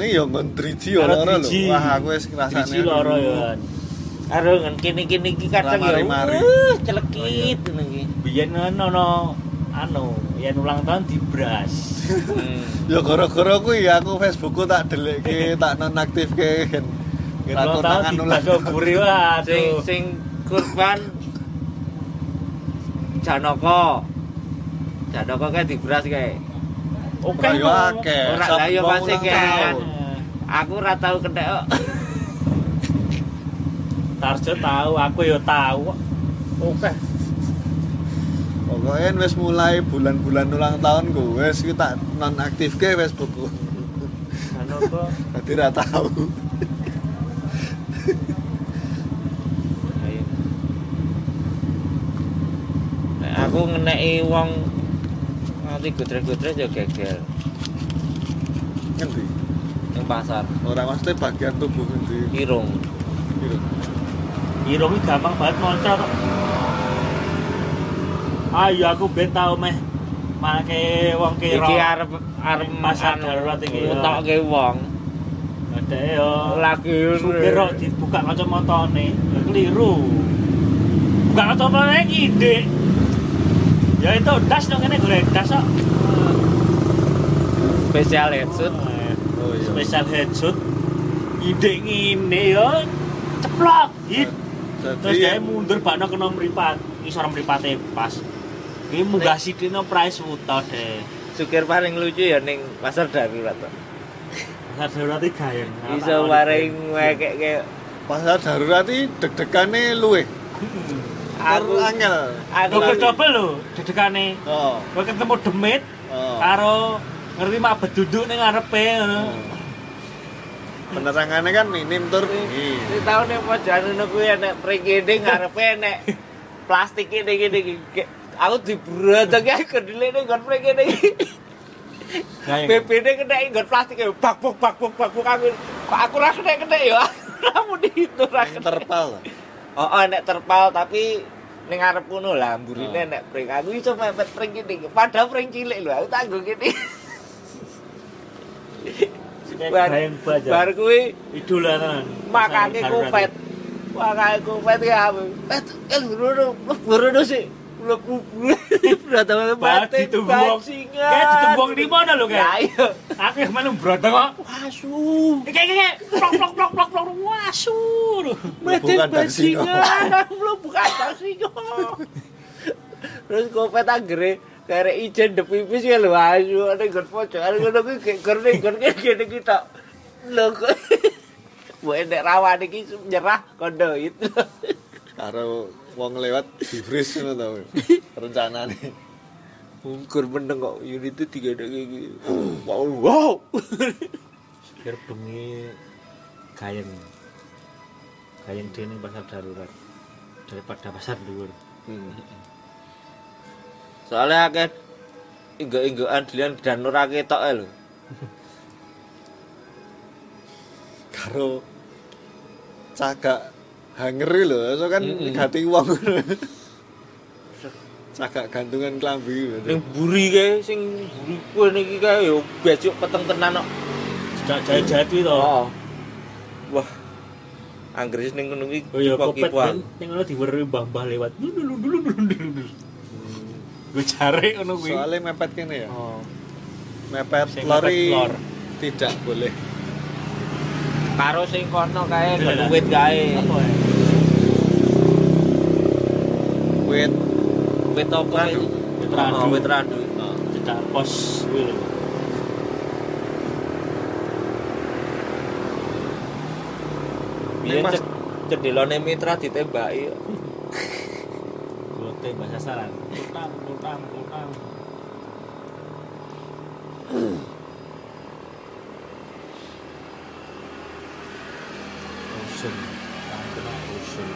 Ning yo ngon driji yo Karo loro lho. Wah, aku wis ngrasane. Driji loro yo. kan. Karo ngen kene-kene iki kadang ya uh, celekit ngono iki. Biyen ono anu, yen ulang tahun dibras. Hmm. Ya gara-gara kuwi aku Facebookku tak delekke, tak nonaktifke kan. Yen Tak ulang tahun konangan dibras ulang. buri Sing sing kurban Janoko. Janoko kae dibras kae. Oke. Ora akeh. Ora, lah yo pasti kene. tahun. Aku ora tau kethek kok. Tarjo tahu, aku yo tahu. Oke. Pokoknya wis mulai bulan-bulan ulang tahun gue wis ki tak nonaktifke Facebookku. Anu kok Dadi ra tau. Nek aku ngeneki wong nganti gutres-gutres ya gegel Ngendi? ning pasar Ora mesti bagian tubuh ngendi. irung. Irung iki gampang banget moncot kok. Ayo aku ben tau meh make wong kira. Iki arep arep Pasar anu, darurat iki. Ngetokke wong. Ada yo. Lagi Supir dibuka kacamatane, ya keliru. Buka kacamatane ide. Ya itu das dong ini gue das kok. spesial headset. Oh iya. Spesial headshot. Ide ngene yo ceplok hit. Terus dia Jadi mundur bakno kena mripat, ngisor mripate pas. Iki munggah sidine price wuta deh. Sukir paling lucu ya ning pasar darurat. Pasar darurat iki gayen. Iso wekek kayak pasar darurat iki deg-degane luwe. Aku angel. aku Double-double lho dedekane. Oh. Kowe ketemu demit Oh. karo ngerti mak beduduk ning ngarepe ngono. penerangannya kan minim tur ini Ini tahun yang pojokan ngono kuwi enek prekene ngarepe enek *laughs* plastik ini gini gini. Aku dibrodok ya kedile ning nggon prekene iki. Kayak BPD kena nggon plastik ya bak bak bak bak bak bak aku aku ra kena *laughs* kena ya. Kamu di itu ra yang kena. terpal Oh, oh enek terpal tapi ning ngarep ngono lah mburine Oh. enek pring. Aku iso mepet pring iki. Padahal pring cilik lho, aku tak nggo kene. baja. Bar kuwi Idola tenan. makane Pasar kupet. Makane kupet ya. Pet, el rono, rono sih. Mlebu. *laughs* Berata Ba- mati ditumbuk. bajingan. Kayak ditumbuk di mana lho, Ya kayak? iya. Aku yang mana broto kok. Wasu. Kayak kayak plok plok plok plok plok wasu. Taksi, bajingan. *laughs* Aku belum bukan taksi kok. Terus kupet anggere karek ijen de pipis ya lho asu ada gon pojokan ngono kuwi gek gerne gon kene kita. Lho kok. Bu enek rawan iki nyerah kondo itu. karo wong lewat di freeze ngono tau rencanane Mungkur meneng kok unit itu tiga ada kayak gitu. Wow, wow. Biar bengi gayeng. Gayeng dene pasar darurat daripada pasar dhuwur. Hmm. Soalnya akeh inggo-inggoan dilian dan ora ketok lho. *laughs* karo cagak hanger lho so kan Mm-mm. gati wong cagak gantungan klambi. Ning buri kae sing buri kuwi niki kae yo becuk peteng tenan kok. Tidak jahit-jahit kuwi to. Oh. Wah. Anggris ning ngono iki Oh iya kipo-kipoan. ning ngono diweri mbah-mbah lewat. Dulu dulu dulu dulu dulu. Gue cari ngono kuwi. soalnya mepet kene ya Oh. mepet lori tidak boleh Karo sing kono kae Iya, nggon wit kae. Ya? Wit kae? Radu. Wit Oh, radu. wit radu. oh. Cedak pos kuwi lho. Biyen cedelone mitra ditembaki. Gote bahasa saran. Utang, utang, utang. *clears throat* Rusun. Tangkena rusun.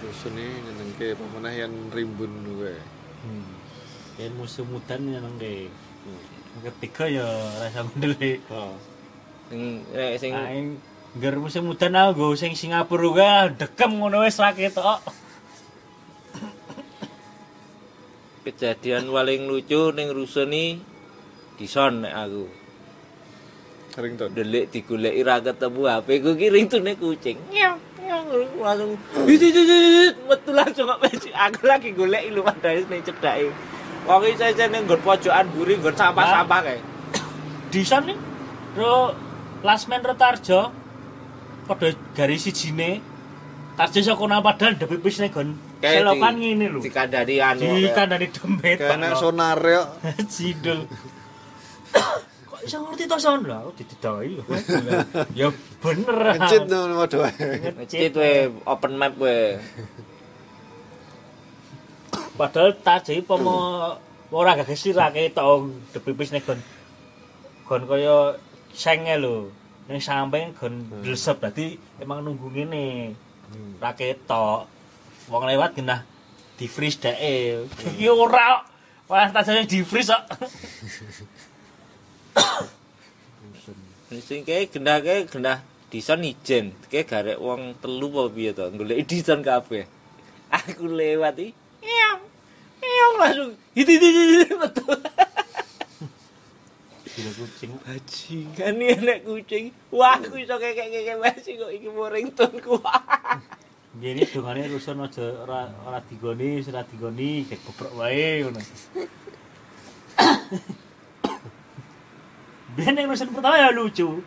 rusun ini nyenengke pemenah yang rimbun gue Hmm. Yen musim mudan nang ke. Ketiga ya rasa ngundeli. oh. Sing nek sing Aing ngger musim mudan aku sing Singapura ga dekem ngono wis ra ketok. kejadian paling lucu ning rusun iki dison nek aku. Sering tuh Delik digoleki ra ketemu HP ku ki ringtone kucing. Nyong, nyong langsung hit hit hit, hit, metu langsung kok. Aku lagi goleki lu padahal ning cedake. Wong iki saya ning nggon pojokan buri nggon sampah-sampah kae. *coughs* Dison nih. Ro Lasmen Retarjo padha garis sijine. Tarjo saka nang padahal ndek pipis ning gon. Selokan ngene lho. Dikandani anu. Kandani dompet. kena sonar ya Sidul. Iso ngerti to son lho, aku dididoi. *laughs* Ya bener. ngecit tuh waduh Ngecit we open map we. Padahal tajai pomo ora gak gesirake tok depipis nek gon gon kaya senge lho. Ning samping gon blesep dadi emang nunggu ngene. Ra ketok. Wong lewat genah di freeze deke. Iki ora kok. Wah, tajane di freeze kok. Sing kae genah kae genah dison ijen. Kae garek wong telu apa piye to golek dison kabeh. Aku lewat iki. Eong. Eong langsung hit hit hit, hit, metu. Kucing. Bajingan nih anak kucing. Wah, aku iso kekek-kekek masih kok iki moringtonku. Jadi dongane rusun aja ora ora digoni, ora digoni, kayak gobrok wae ngono. Biyen rusun pertama ya lucu.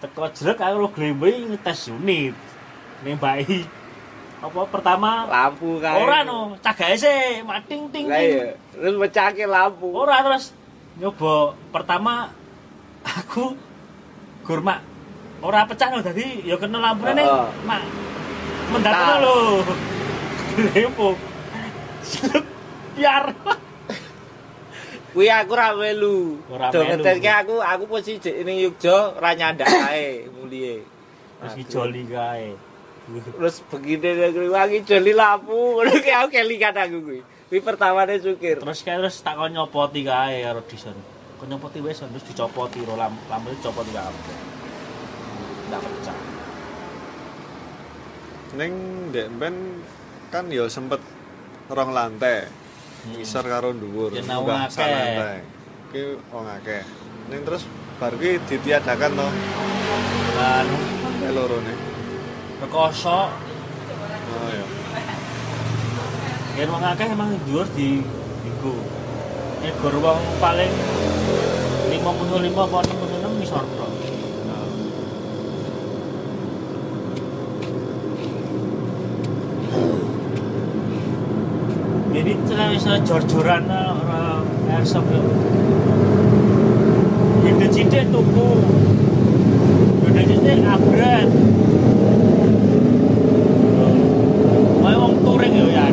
Teko jerek aku lo glembe ngetes unit. Ning bayi. Apa pertama lampu kae. ora no, cagake sih mating ting Lah iya, terus pecahke lampu. Ora terus nyoba pertama aku gurmak ora pecah no dadi ya kena lampune Heeh. mak mendatang lho. Lepo. Biar Kuwi aku ra melu. Ora Do melu. ngetekke aku aku posisi ning Yogya ra nyandak ae mulie. Terus ki joli kae. Terus begini kuwi wangi joli lampu. Ngono ki aku kelingan aku kuwi. Kuwi pertamane sukir. Terus kae terus tak kon nyopoti kae karo Dison. Kon nyopoti wis terus dicopoti ro lam lampu dicopoti kabeh. Ndak pecah. Ning ndek ben kan ya sempet rong lantai. Ngisor karo dhuwur. Ya, munggah lantai. Ki wong akeh. Ning terus bar ki ditiadakan to Lan kae lorone. rekoso Oh ya. yen wong akeh emang dhuwur di iku. Nek gor wong paling 55 apa 66 ngisor tok. Jadi bisa jor-joran orang airsoft ya. Itu cilik tuku. Udah cilik abret. Kayak wong touring ya ya.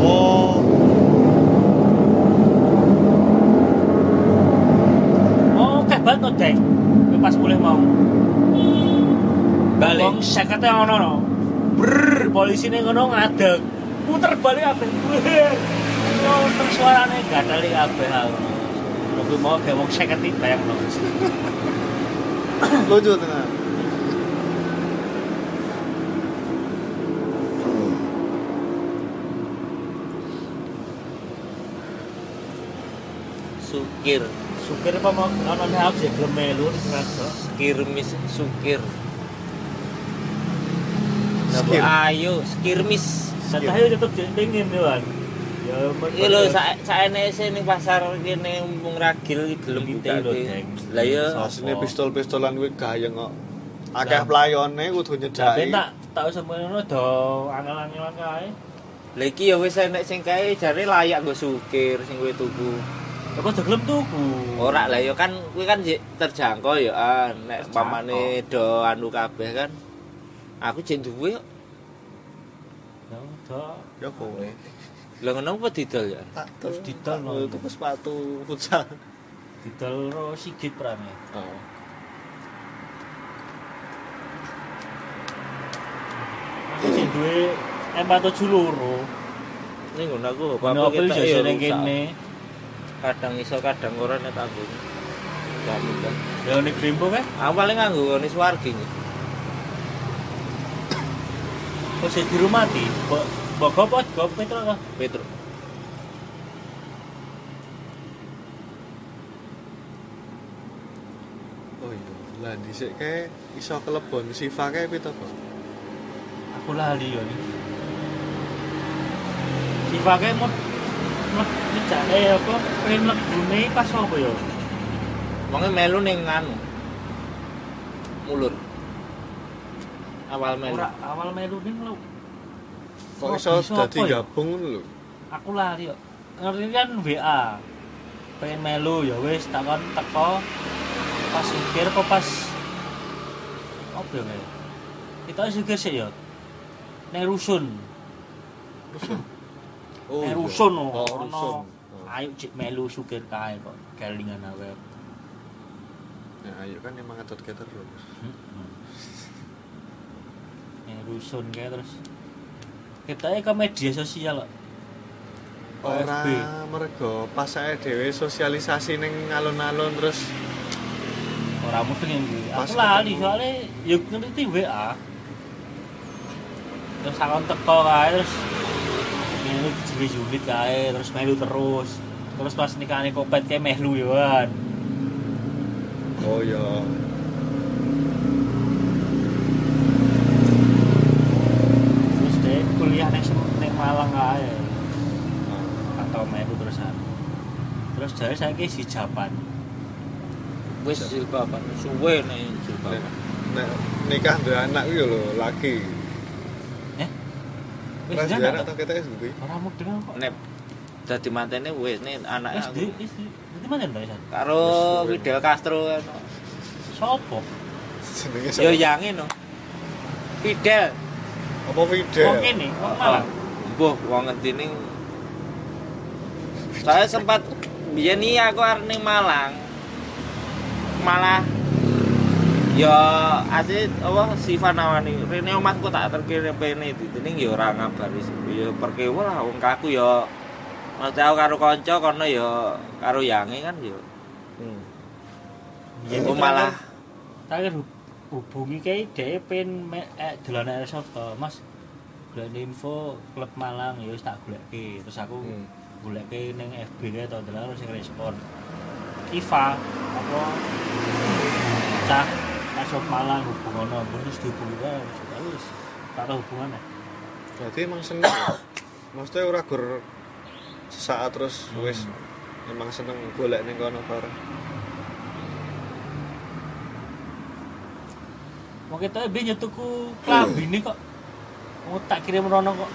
Oh, Oh, no, Dek. Kowe Pas boleh mau. Balik. Wong sekete ngono no. Brr, polisi ning ngono ngadeg. Puter balik kabeh. Yo terus suarane gateli kabeh aku. Aku mau kayak wong seket iki bayangno. *coughs* lucu tenan. Sukir. Sukir apa mau ono nek aku sih gelem melu. Skirmis sukir. Skir. Napa ayo skirmis. Saya tetep pengen dewan. Ya Iki lho sak sakene ning pasar kene mumpung ragil gelem. Deng. Lah ya Asline Sopo? pistol-pistolan kuwi gayeng kok. Akeh Lah. playone kudu Tapi nyedaki. tak tak semono do angel-angelan kae. Lah iki ya wis enek sing kae jare layak nggo sukir sing kowe tuku. Aku aja gelem tuku. Ora lah ya kan kuwi kan terjangkau ya ah nek pamane do anu kabeh kan. Aku jek duwe kok. Ya udah. Ya kowe. Lah ngono apa didol ya? Tak Terus didol, no. Tuku sepatu futsal. Didol ro sigit prane. Oh. Aku sing duwe M47 loro. Ning ngono aku apa kita ya ning kene. Kadang iso kadang ora nek aku. Ya ning Grimbo kan. Paling nganggo ngene swargi. Kok sing di rumah ti. Mbok apa gop metro kah? Petro. Oh iya. Lah dhisik kae iso kelebon Siva kae pito kok. Aku lali yo nih. Si pakai mau mau ngejake apa pengen mlebune pas apa yo? Wonge melu ning anu. Mulur. Awal melu. Ora awal melu ning lho. Kok Oh, iso dadi ya? gabung lho. Aku lali yo. Ngerti kan WA. Pengen melu ya wis takon teko pas supir apa pas apa ya kita supir sih ya neng *coughs* rusun Oh. neng iya. rusun Oh, ono rusun. Oh. ayo cek melu supir kae kok kelingan awe Ya ayo kan emang ngetot ke terus. Neng rusun kayak terus. Kita ke media sosial Ora mergo pas saya dhewe sosialisasi ning alun-alun terus ora mudeng yang gue aku lali soalnya yuk ngerti WA terus aku teko kae terus melu unit kae terus melu terus. Terus pas nikahane kopet kayak melu yoan oh ya terus deh kuliah neng neng Malang kae Ah. atau melu terusan terus jadi saya ki si Japan Wis jilbaban. Suwe nek nek, jilbaban. nek nikah duwe anak kuwi lho laki. eh wis anak atau kita wis duwe. orang mudeng kok Nek dadi mantene wis nek anake wis aku. wis di di mana mbak Isan Karo. Fidel Castro kan. sopo Jenenge Yo sapa? yange no. Fidel. Apa Fidel? wong kene wong Malang Mbuh wong ngentine saya sempat biyen iki aku arep ning Malang. Malah ya asli apa Siva nawani rene omahku tak terkira pene ditening ya ora ngabari ya perkewo lah wong kaku ya Maksudnya aku karo kanca kono ya karo yange kan ya Hmm. Ya, malah tak hubungi kayak dia pengen eh, dolanan airsoft to. Mas golek info klub Malang ya wis tak goleki terus aku Hmm. goleki ning FB kae to delok sing respon Iva apa cah airsoft Malang hubungono mbon wis dihubungi wae wis tak tahu hubungannya Berarti emang seneng ya? Maksudnya ora gur sesaat terus wis emang seneng golek ning kono bareng. Mau kita dia nyetuku klambi ini kok mau tak kirim rono kok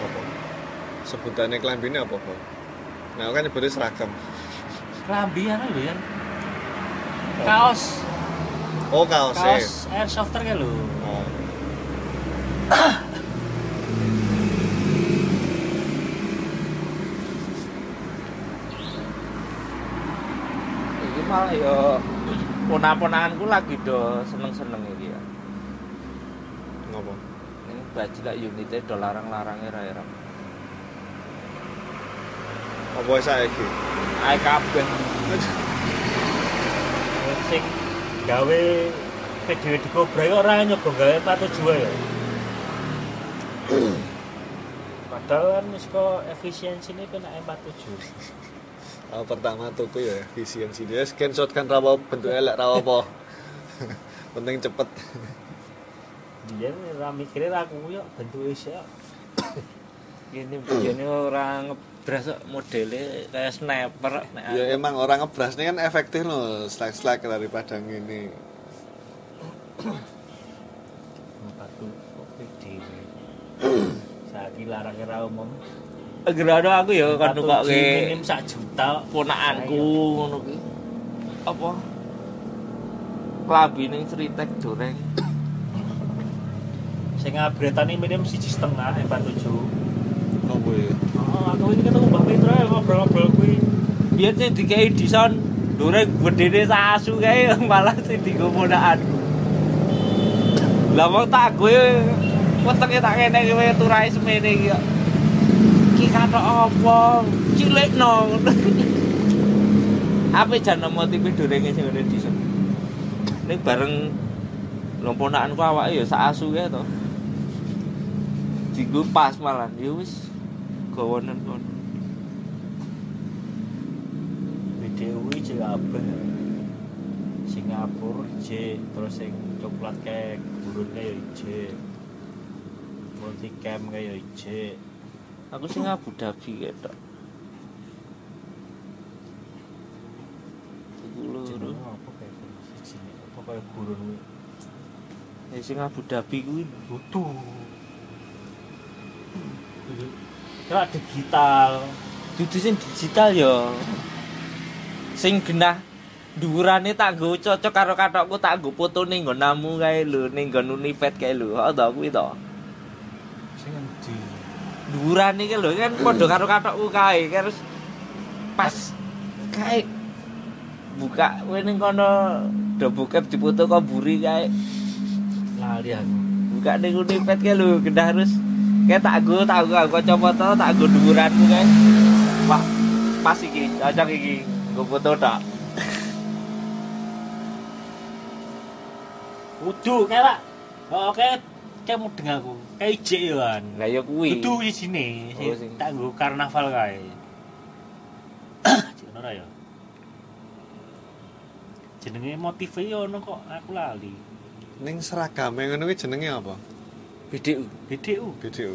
Apa? Sebutannya klambine apa, Bang? Nah, aku kan nyebutnya seragam. klambi anu lho ya kaos Oh, kaos. kaos airsofter kan lho Oh. iki malah ya ponak-ponakanku lagi do seneng-seneng iki ya. Ngopo? Ini baju lah unitnya do larang-larangnya ra-ra. Apa saiki? Ae kabeh. sing gawe video di Cobra itu orang nyoba gawe 47 ya *clears throat* padahal kan efisiensi ini kena 47 Awal pertama tuku ya efisiensi dia screenshot kan rawa bentuk elek rawa apa. *laughs* Penting cepet. dia ora mikire ra aku yo bentuk wis ya *coughs* Ini begini orang ngebras modelnya kayak sniper Ya emang orang ngebras ini kan efektif loh, slack-slack daripada gini. *coughs* batu kopi dhewe saiki larang ra umum Gerado aku ya kan Batu nukokke minim sak juta ponakanku ngono ki. Apa? Klambi ning Sritek Doreng. sing ngabretane minim siji setengah 47 Apa ya? oh aku ini ketemu Mbak Petra ya ngobrol-ngobrol kuwi Biar sing dikei dison Doreng gedene sasu kae *laughs* malah sing digo ponakanku. Lah wong tak gue wetenge tak kene kowe turai semene iki kok. Ki katok apa? Cilikno. Apa jan motive dorenge sing ngene dison. Ning bareng lho ponakanku awake ya sak asu kae to. Digo pas malah ya wis gawonen kono. BDU iki kabeh Singapura J terus sing coklat kayak gurun kayak J multicam kayak J Aku sing Abu Dhabi lho. jenenge apa kayak gurun siji nih apa kayak gurun kuwi Ya sing Abu Dhabi kuwi butuh Kira digital dudu sing digital ya. Sing genah dhuwurane tak nggo cocok karo katokku tak nggo fotone nggon namu kae lho ning nggon Univet kae lho. Kok to kuwi to. Sing endi Dhuwurane ki lho kan padha karo katokku kae terus pas kae buka kowe ning kono do bokep dipoto kok buri kae. Lali aku. Buka ning Univet kae lho genah terus. Kayak tak nggo tak nggo aku kacamata tak nggo dhuwuranmu kae. Wah, pas iki cocok iki nggo foto tok. Kudu kayak oh kayak kayak mudeng aku kayak ijek ya kan Lah ya kuwi. Kudu di sini, Oh, sing tak nggo karnaval kae. Cek ora ya. Jenenge motive yo ono kok aku lali. Ning seragam ngono kuwi jenenge apa? BDU. BDU. BDU.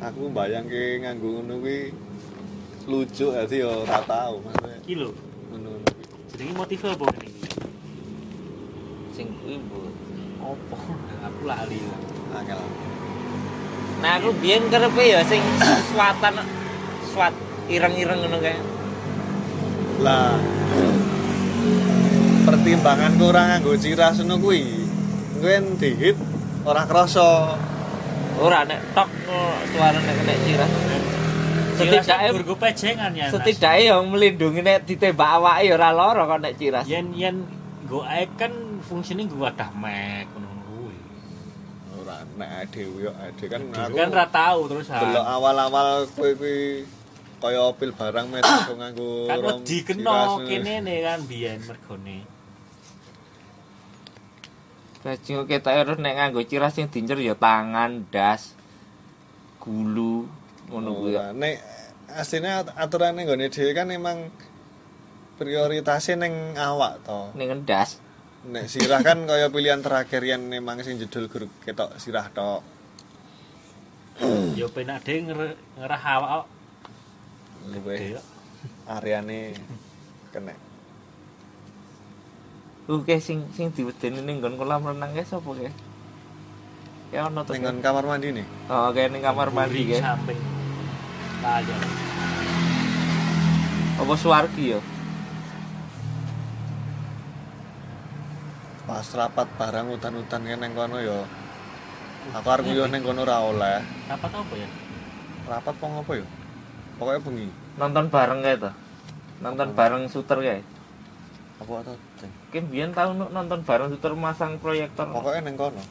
Aku bayangke nganggo ngono kuwi lucu dadi yo ora tau maksudnya Iki lho, ngono. jenenge motive apa ngene iki? Sing kuwi. Opo? Aku lali. Angel. Nah aku biyen karepe ya sing swatan swat ireng-ireng ngono kae. Lah pertimbanganku ora nganggo ciras ngono kuwi. Kuwi dihit ora krasa. Ora nek tok suara nek nek cirah. Setidaknya- gurgu pejengan ya. Setidaknya yang melindungi nek ditembak awake ya ora lara kok nek ciras. yen yen go ae kan fungsinya gue wadah mek ngono kuwi. ora nek dhewe yo ade kan aku Kan ra tau terus delok awal-awal kowe kuwi kaya opil barang met kok nganggo Kan wedi kena kene ne kan biyen mergone. Bajing ketok terus nek nganggo ciras sing dincer ya tangan, das, gulu ngono kuwi. Ora, nek aslinya at- aturane nggone dhewe kan emang prioritasnya ning awak to. Ning ngendas. Nek sirah kan kaya pilihan terakhir yang emang sing jedul gur ketok sirah tok. Ya penak nger- ngerah awak. Gede. areane kena. Oke sing sing diwedeni ning nggon kolam renang ke sapa ke? Ya ono to. Ning nggon kamar mandi nih. Oh, kayak ning kamar mandi ke. samping. Lah ya. Apa Suwargi ya? Pas rapat barang utan-utan kan ning kono ya. Aku arep yo ning kono ora oleh. Rapat apa ya? Rapat apa ngopo ya? Pokoknya bengi. Nonton bareng kae to. Nonton bareng shooter kae. Apa to? Mungkin biyen tau nonton bareng shooter masang proyektor. Pokoknya ning kono.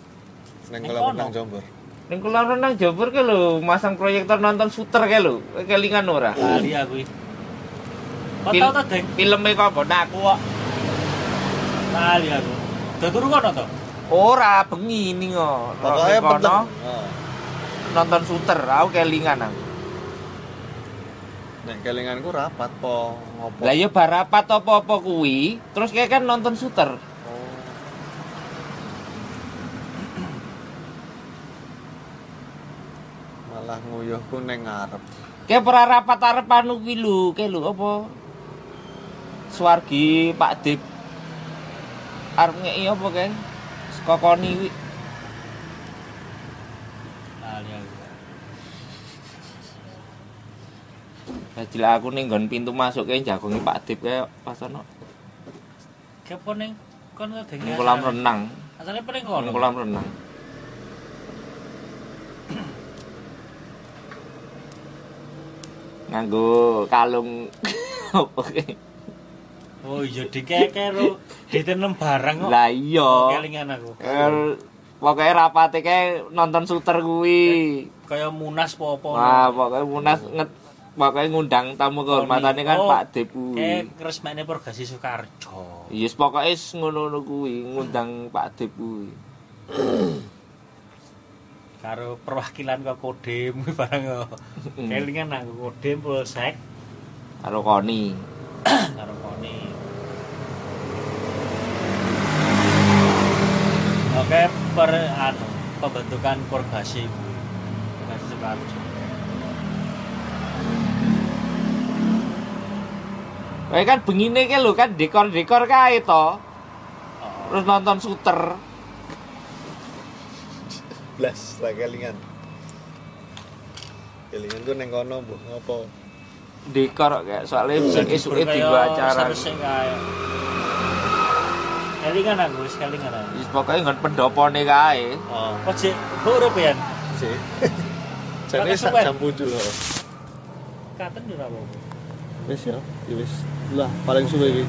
Ning kolam renang Jombor. Ning kolam renang Jombor ke lho, masang proyektor nonton shooter ke lho. Kowe Kelingan ora? Lali aku. iki. Kok Fil- tau ta, Deng? Filme kok apa? Nah, Aku kok. Lali aku. Udah turu kono to? ora bengi ini kok. Kono penting. Oh. nonton shooter, aku kelingan aku. Nek kelinganku rapat po ngopo. Lah ya barapat apa-apa kuwi, terus kayak kan nonton shooter. Oh. Malah nguyuhku ning ngarep. Kayak ora rapat arepan kuwi lho, kayak lho apa? Swargi Pak Dip. Arep ngeki apa kae? Kokoni kuwi. Lali aku. Dadi lah aku ning nggon pintu masuk kae jagongi Pak Dip kae pas ono Kepo ning kono Deng. ning kolam renang, Asale paling kono. kolam renang. Nganggo kalung *laughs* kae? Oh iya dikeke ro ditenem barang kok. Lah iya. Kelingan aku. Er, pokoknya rapate kae nonton shooter kuwi. Kaya munas apa-apa. Wah, pokoknya munas nget pokoknya ngundang tamu kehormatannya kan Oh, Pak Dep kuwi. Kayak resmene Purgasi Soekarjo. Yes, pokoknya ngono-ngono kuwi ngundang Pak Dep kuwi. *coughs* Karo perwakilan kok Kodim *laughs* barang kok. Kelingan aku Kodim Polsek Karo Koni. Karo Koni. Oke, per anu pembentukan Purgasi kuwi. Purgasi Soekarjo. Kayak kan bengine ke lho kan dekor-dekor kae to. Oh. Terus nonton shooter. Blas lah kelingan. Kelingan ku ning kono mbuh ngopo. Dekor kayak soalnya sing esuke Kaya dienggo acara. kae. Kelingan aku, wis kelingan aku. Wis pokoke nggon pendopone kae. Oh, Kok jek urip ya? sih. Jadi Pakai sak jam 7 lho. Katen yo ora apa-apa. Wis ya, ya wis. Lah paling suwe iki.